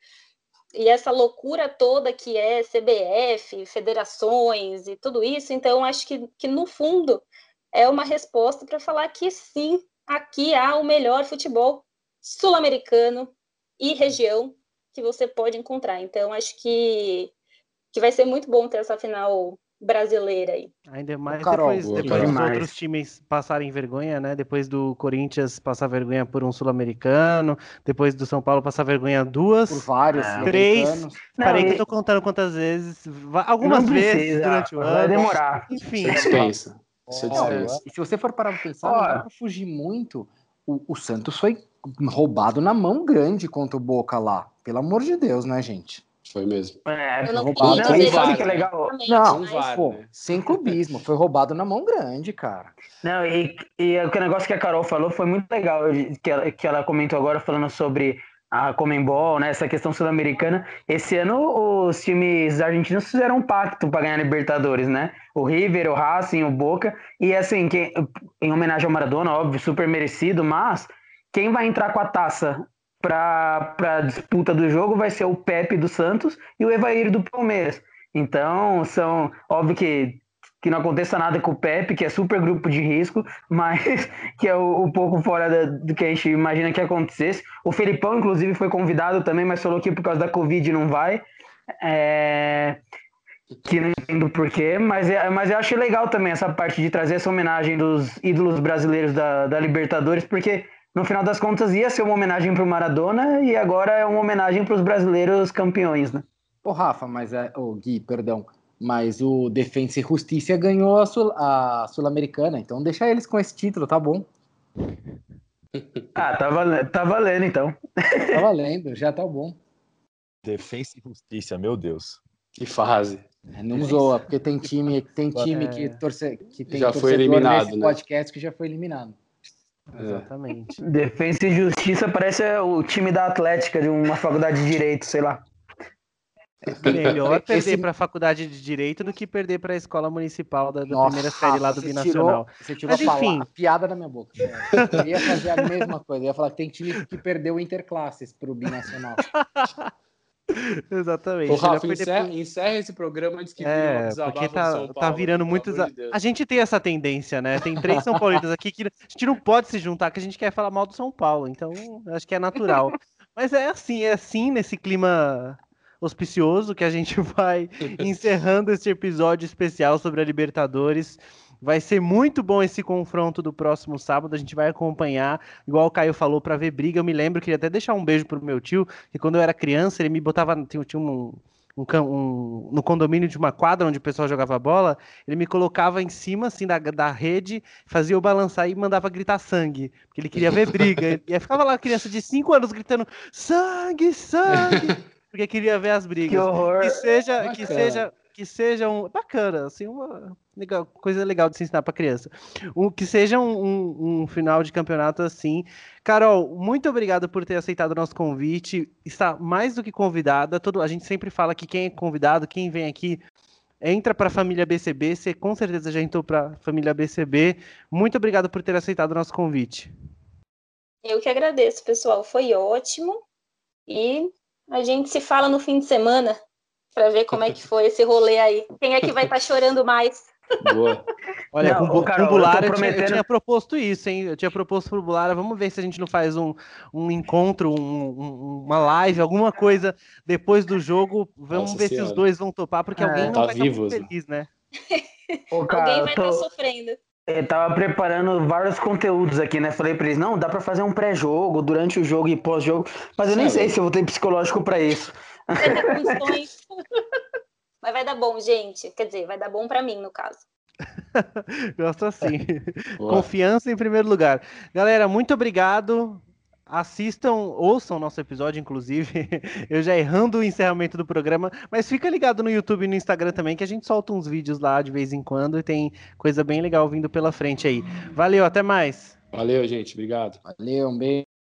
e essa loucura toda que é CBF, federações e tudo isso. Então, acho que, que no fundo é uma resposta para falar que sim, aqui há o melhor futebol sul-americano e região que você pode encontrar. Então, acho que que vai ser muito bom ter essa final brasileira aí. Ainda mais Carol, depois, boa, depois dos outros times passarem vergonha, né? Depois do Corinthians passar vergonha por um sul-americano, depois do São Paulo passar vergonha duas, por vários, é. três. Parei que eu tô contando quantas vezes, algumas vezes durante o ano. Vai demorar. Enfim. Dispensa. Dispensa. E se você for parar pra pensar, não dá pra fugir muito. O, o Santos foi roubado na mão grande contra o Boca lá. Pelo amor de Deus, né, gente? Foi mesmo. É, não roubado. Não, sabe VAR, que é legal? Não, mas, pô, né? sem clubismo. Foi roubado na mão grande, cara. Não, e, e o negócio que a Carol falou foi muito legal, que ela, que ela comentou agora falando sobre a Comembol, né, essa questão sul-americana. Esse ano os times argentinos fizeram um pacto para ganhar a Libertadores, né? O River, o Racing, o Boca. E assim, que, em homenagem ao Maradona, óbvio, super merecido, mas quem vai entrar com a taça para a disputa do jogo vai ser o Pepe do Santos e o Evair do Palmeiras. Então, são óbvio que, que não aconteça nada com o Pepe, que é super grupo de risco, mas que é um, pouco fora da, do que a gente imagina que acontecesse. O Felipão, inclusive, foi convidado também, mas falou que por causa da Covid não vai. É, que não entendo porquê, mas, é, mas eu achei legal também essa parte de trazer essa homenagem dos ídolos brasileiros da, da Libertadores, porque no final das contas ia ser uma homenagem para o Maradona e agora é uma homenagem para os brasileiros campeões, né? Ô, Rafa, mas é. Ô, Gui, perdão. Mas o Defensa e Justiça ganhou a, Sul, a Sul-Americana, então deixa eles com esse título, tá bom. Ah, tá valendo, tá valendo então. Tá valendo, já tá bom. Defensa e Justiça, meu Deus. Que fase. É, não zoa, porque tem time, tem time que, torce, que tem Já foi eliminado, nesse né? podcast que já foi eliminado. É. Exatamente. Defesa e Justiça parece o time da Atlética de uma faculdade de Direito, sei lá. Melhor perder Esse- para a faculdade de direito do que perder para a escola municipal da, da Nossa, primeira série lá do você Binacional. Tirou, você tirou Mas a, enfim. a piada da minha boca. Eu ia fazer a mesma coisa. Eu ia falar que tem time que perdeu interclasses pro Binacional. Exatamente. Melhor Rafa, encerra, encerra esse programa antes que É, porque tá, tá Paulo, virando pelo muitos. amor de. A gente tem essa tendência, né? Tem três São Paulinos aqui que a gente não pode se juntar, que a gente quer falar mal do São Paulo. Então, acho que é natural. Mas é assim, é assim, nesse clima auspicioso que a gente vai encerrando esse episódio especial sobre a Libertadores. Vai ser muito bom esse confronto do próximo sábado. A gente vai acompanhar, igual o Caio falou, para ver briga. Eu me lembro, queria até deixar um beijo pro meu tio, que quando eu era criança, ele me botava. Tinha, tinha um, um, um- no condomínio de uma quadra onde o pessoal jogava bola, ele me colocava em cima assim da, da rede, fazia eu balançar e mandava gritar sangue, porque ele queria ver briga. e aí ficava lá a criança de 5 anos gritando sangue, sangue, porque queria ver as Que brigas. horror. Que seja, que seja, que seja um bacana, assim, uma legal- coisa legal de se ensinar para criança. Um, que seja um, um- um final de campeonato assim. Carol, muito obrigado por ter aceitado o nosso convite. Está mais do que convidada. Todo, a gente sempre fala que quem é convidado, quem vem aqui, entra para a família BCB. Você com certeza já entrou para a família BCB. Muito obrigado por ter aceitado o nosso convite. Eu que agradeço, pessoal. Foi ótimo. E a gente se fala no fim de semana para ver como é que foi esse rolê aí. Quem é que vai estar chorando mais? Boa. Olha, Não, com, Carol, com o Bulara eu tô eu, tinha, eu prometendo- tinha proposto isso, hein? Eu tinha proposto pro Bulara, vamos ver se a gente não faz um, um encontro, um- um- uma live, alguma coisa depois do jogo. Vamos Nossa ver se Senhora. os dois vão topar, porque É, alguém não tá vai estar vivos, muito né? feliz, né? Ô, cara, Alguém vai tô- estar sofrendo. Eu tava preparando vários conteúdos aqui, né? Falei pra eles, não, dá pra fazer um pré-jogo, durante o jogo e pós-jogo, mas eu nem Sério? sei se eu vou ter psicológico pra isso. Mas vai dar bom, gente. Quer dizer, vai dar bom para mim, no caso. Gosto assim. Boa. Confiança em primeiro lugar. Galera, muito obrigado. Assistam, ouçam nosso episódio, inclusive. Eu já errando o encerramento do programa, mas fica ligado no YouTube e no Instagram também, que a gente solta uns vídeos lá de vez em quando e tem coisa bem legal vindo pela frente aí. Valeu, até mais. Valeu, gente. Obrigado. Valeu, um beijo.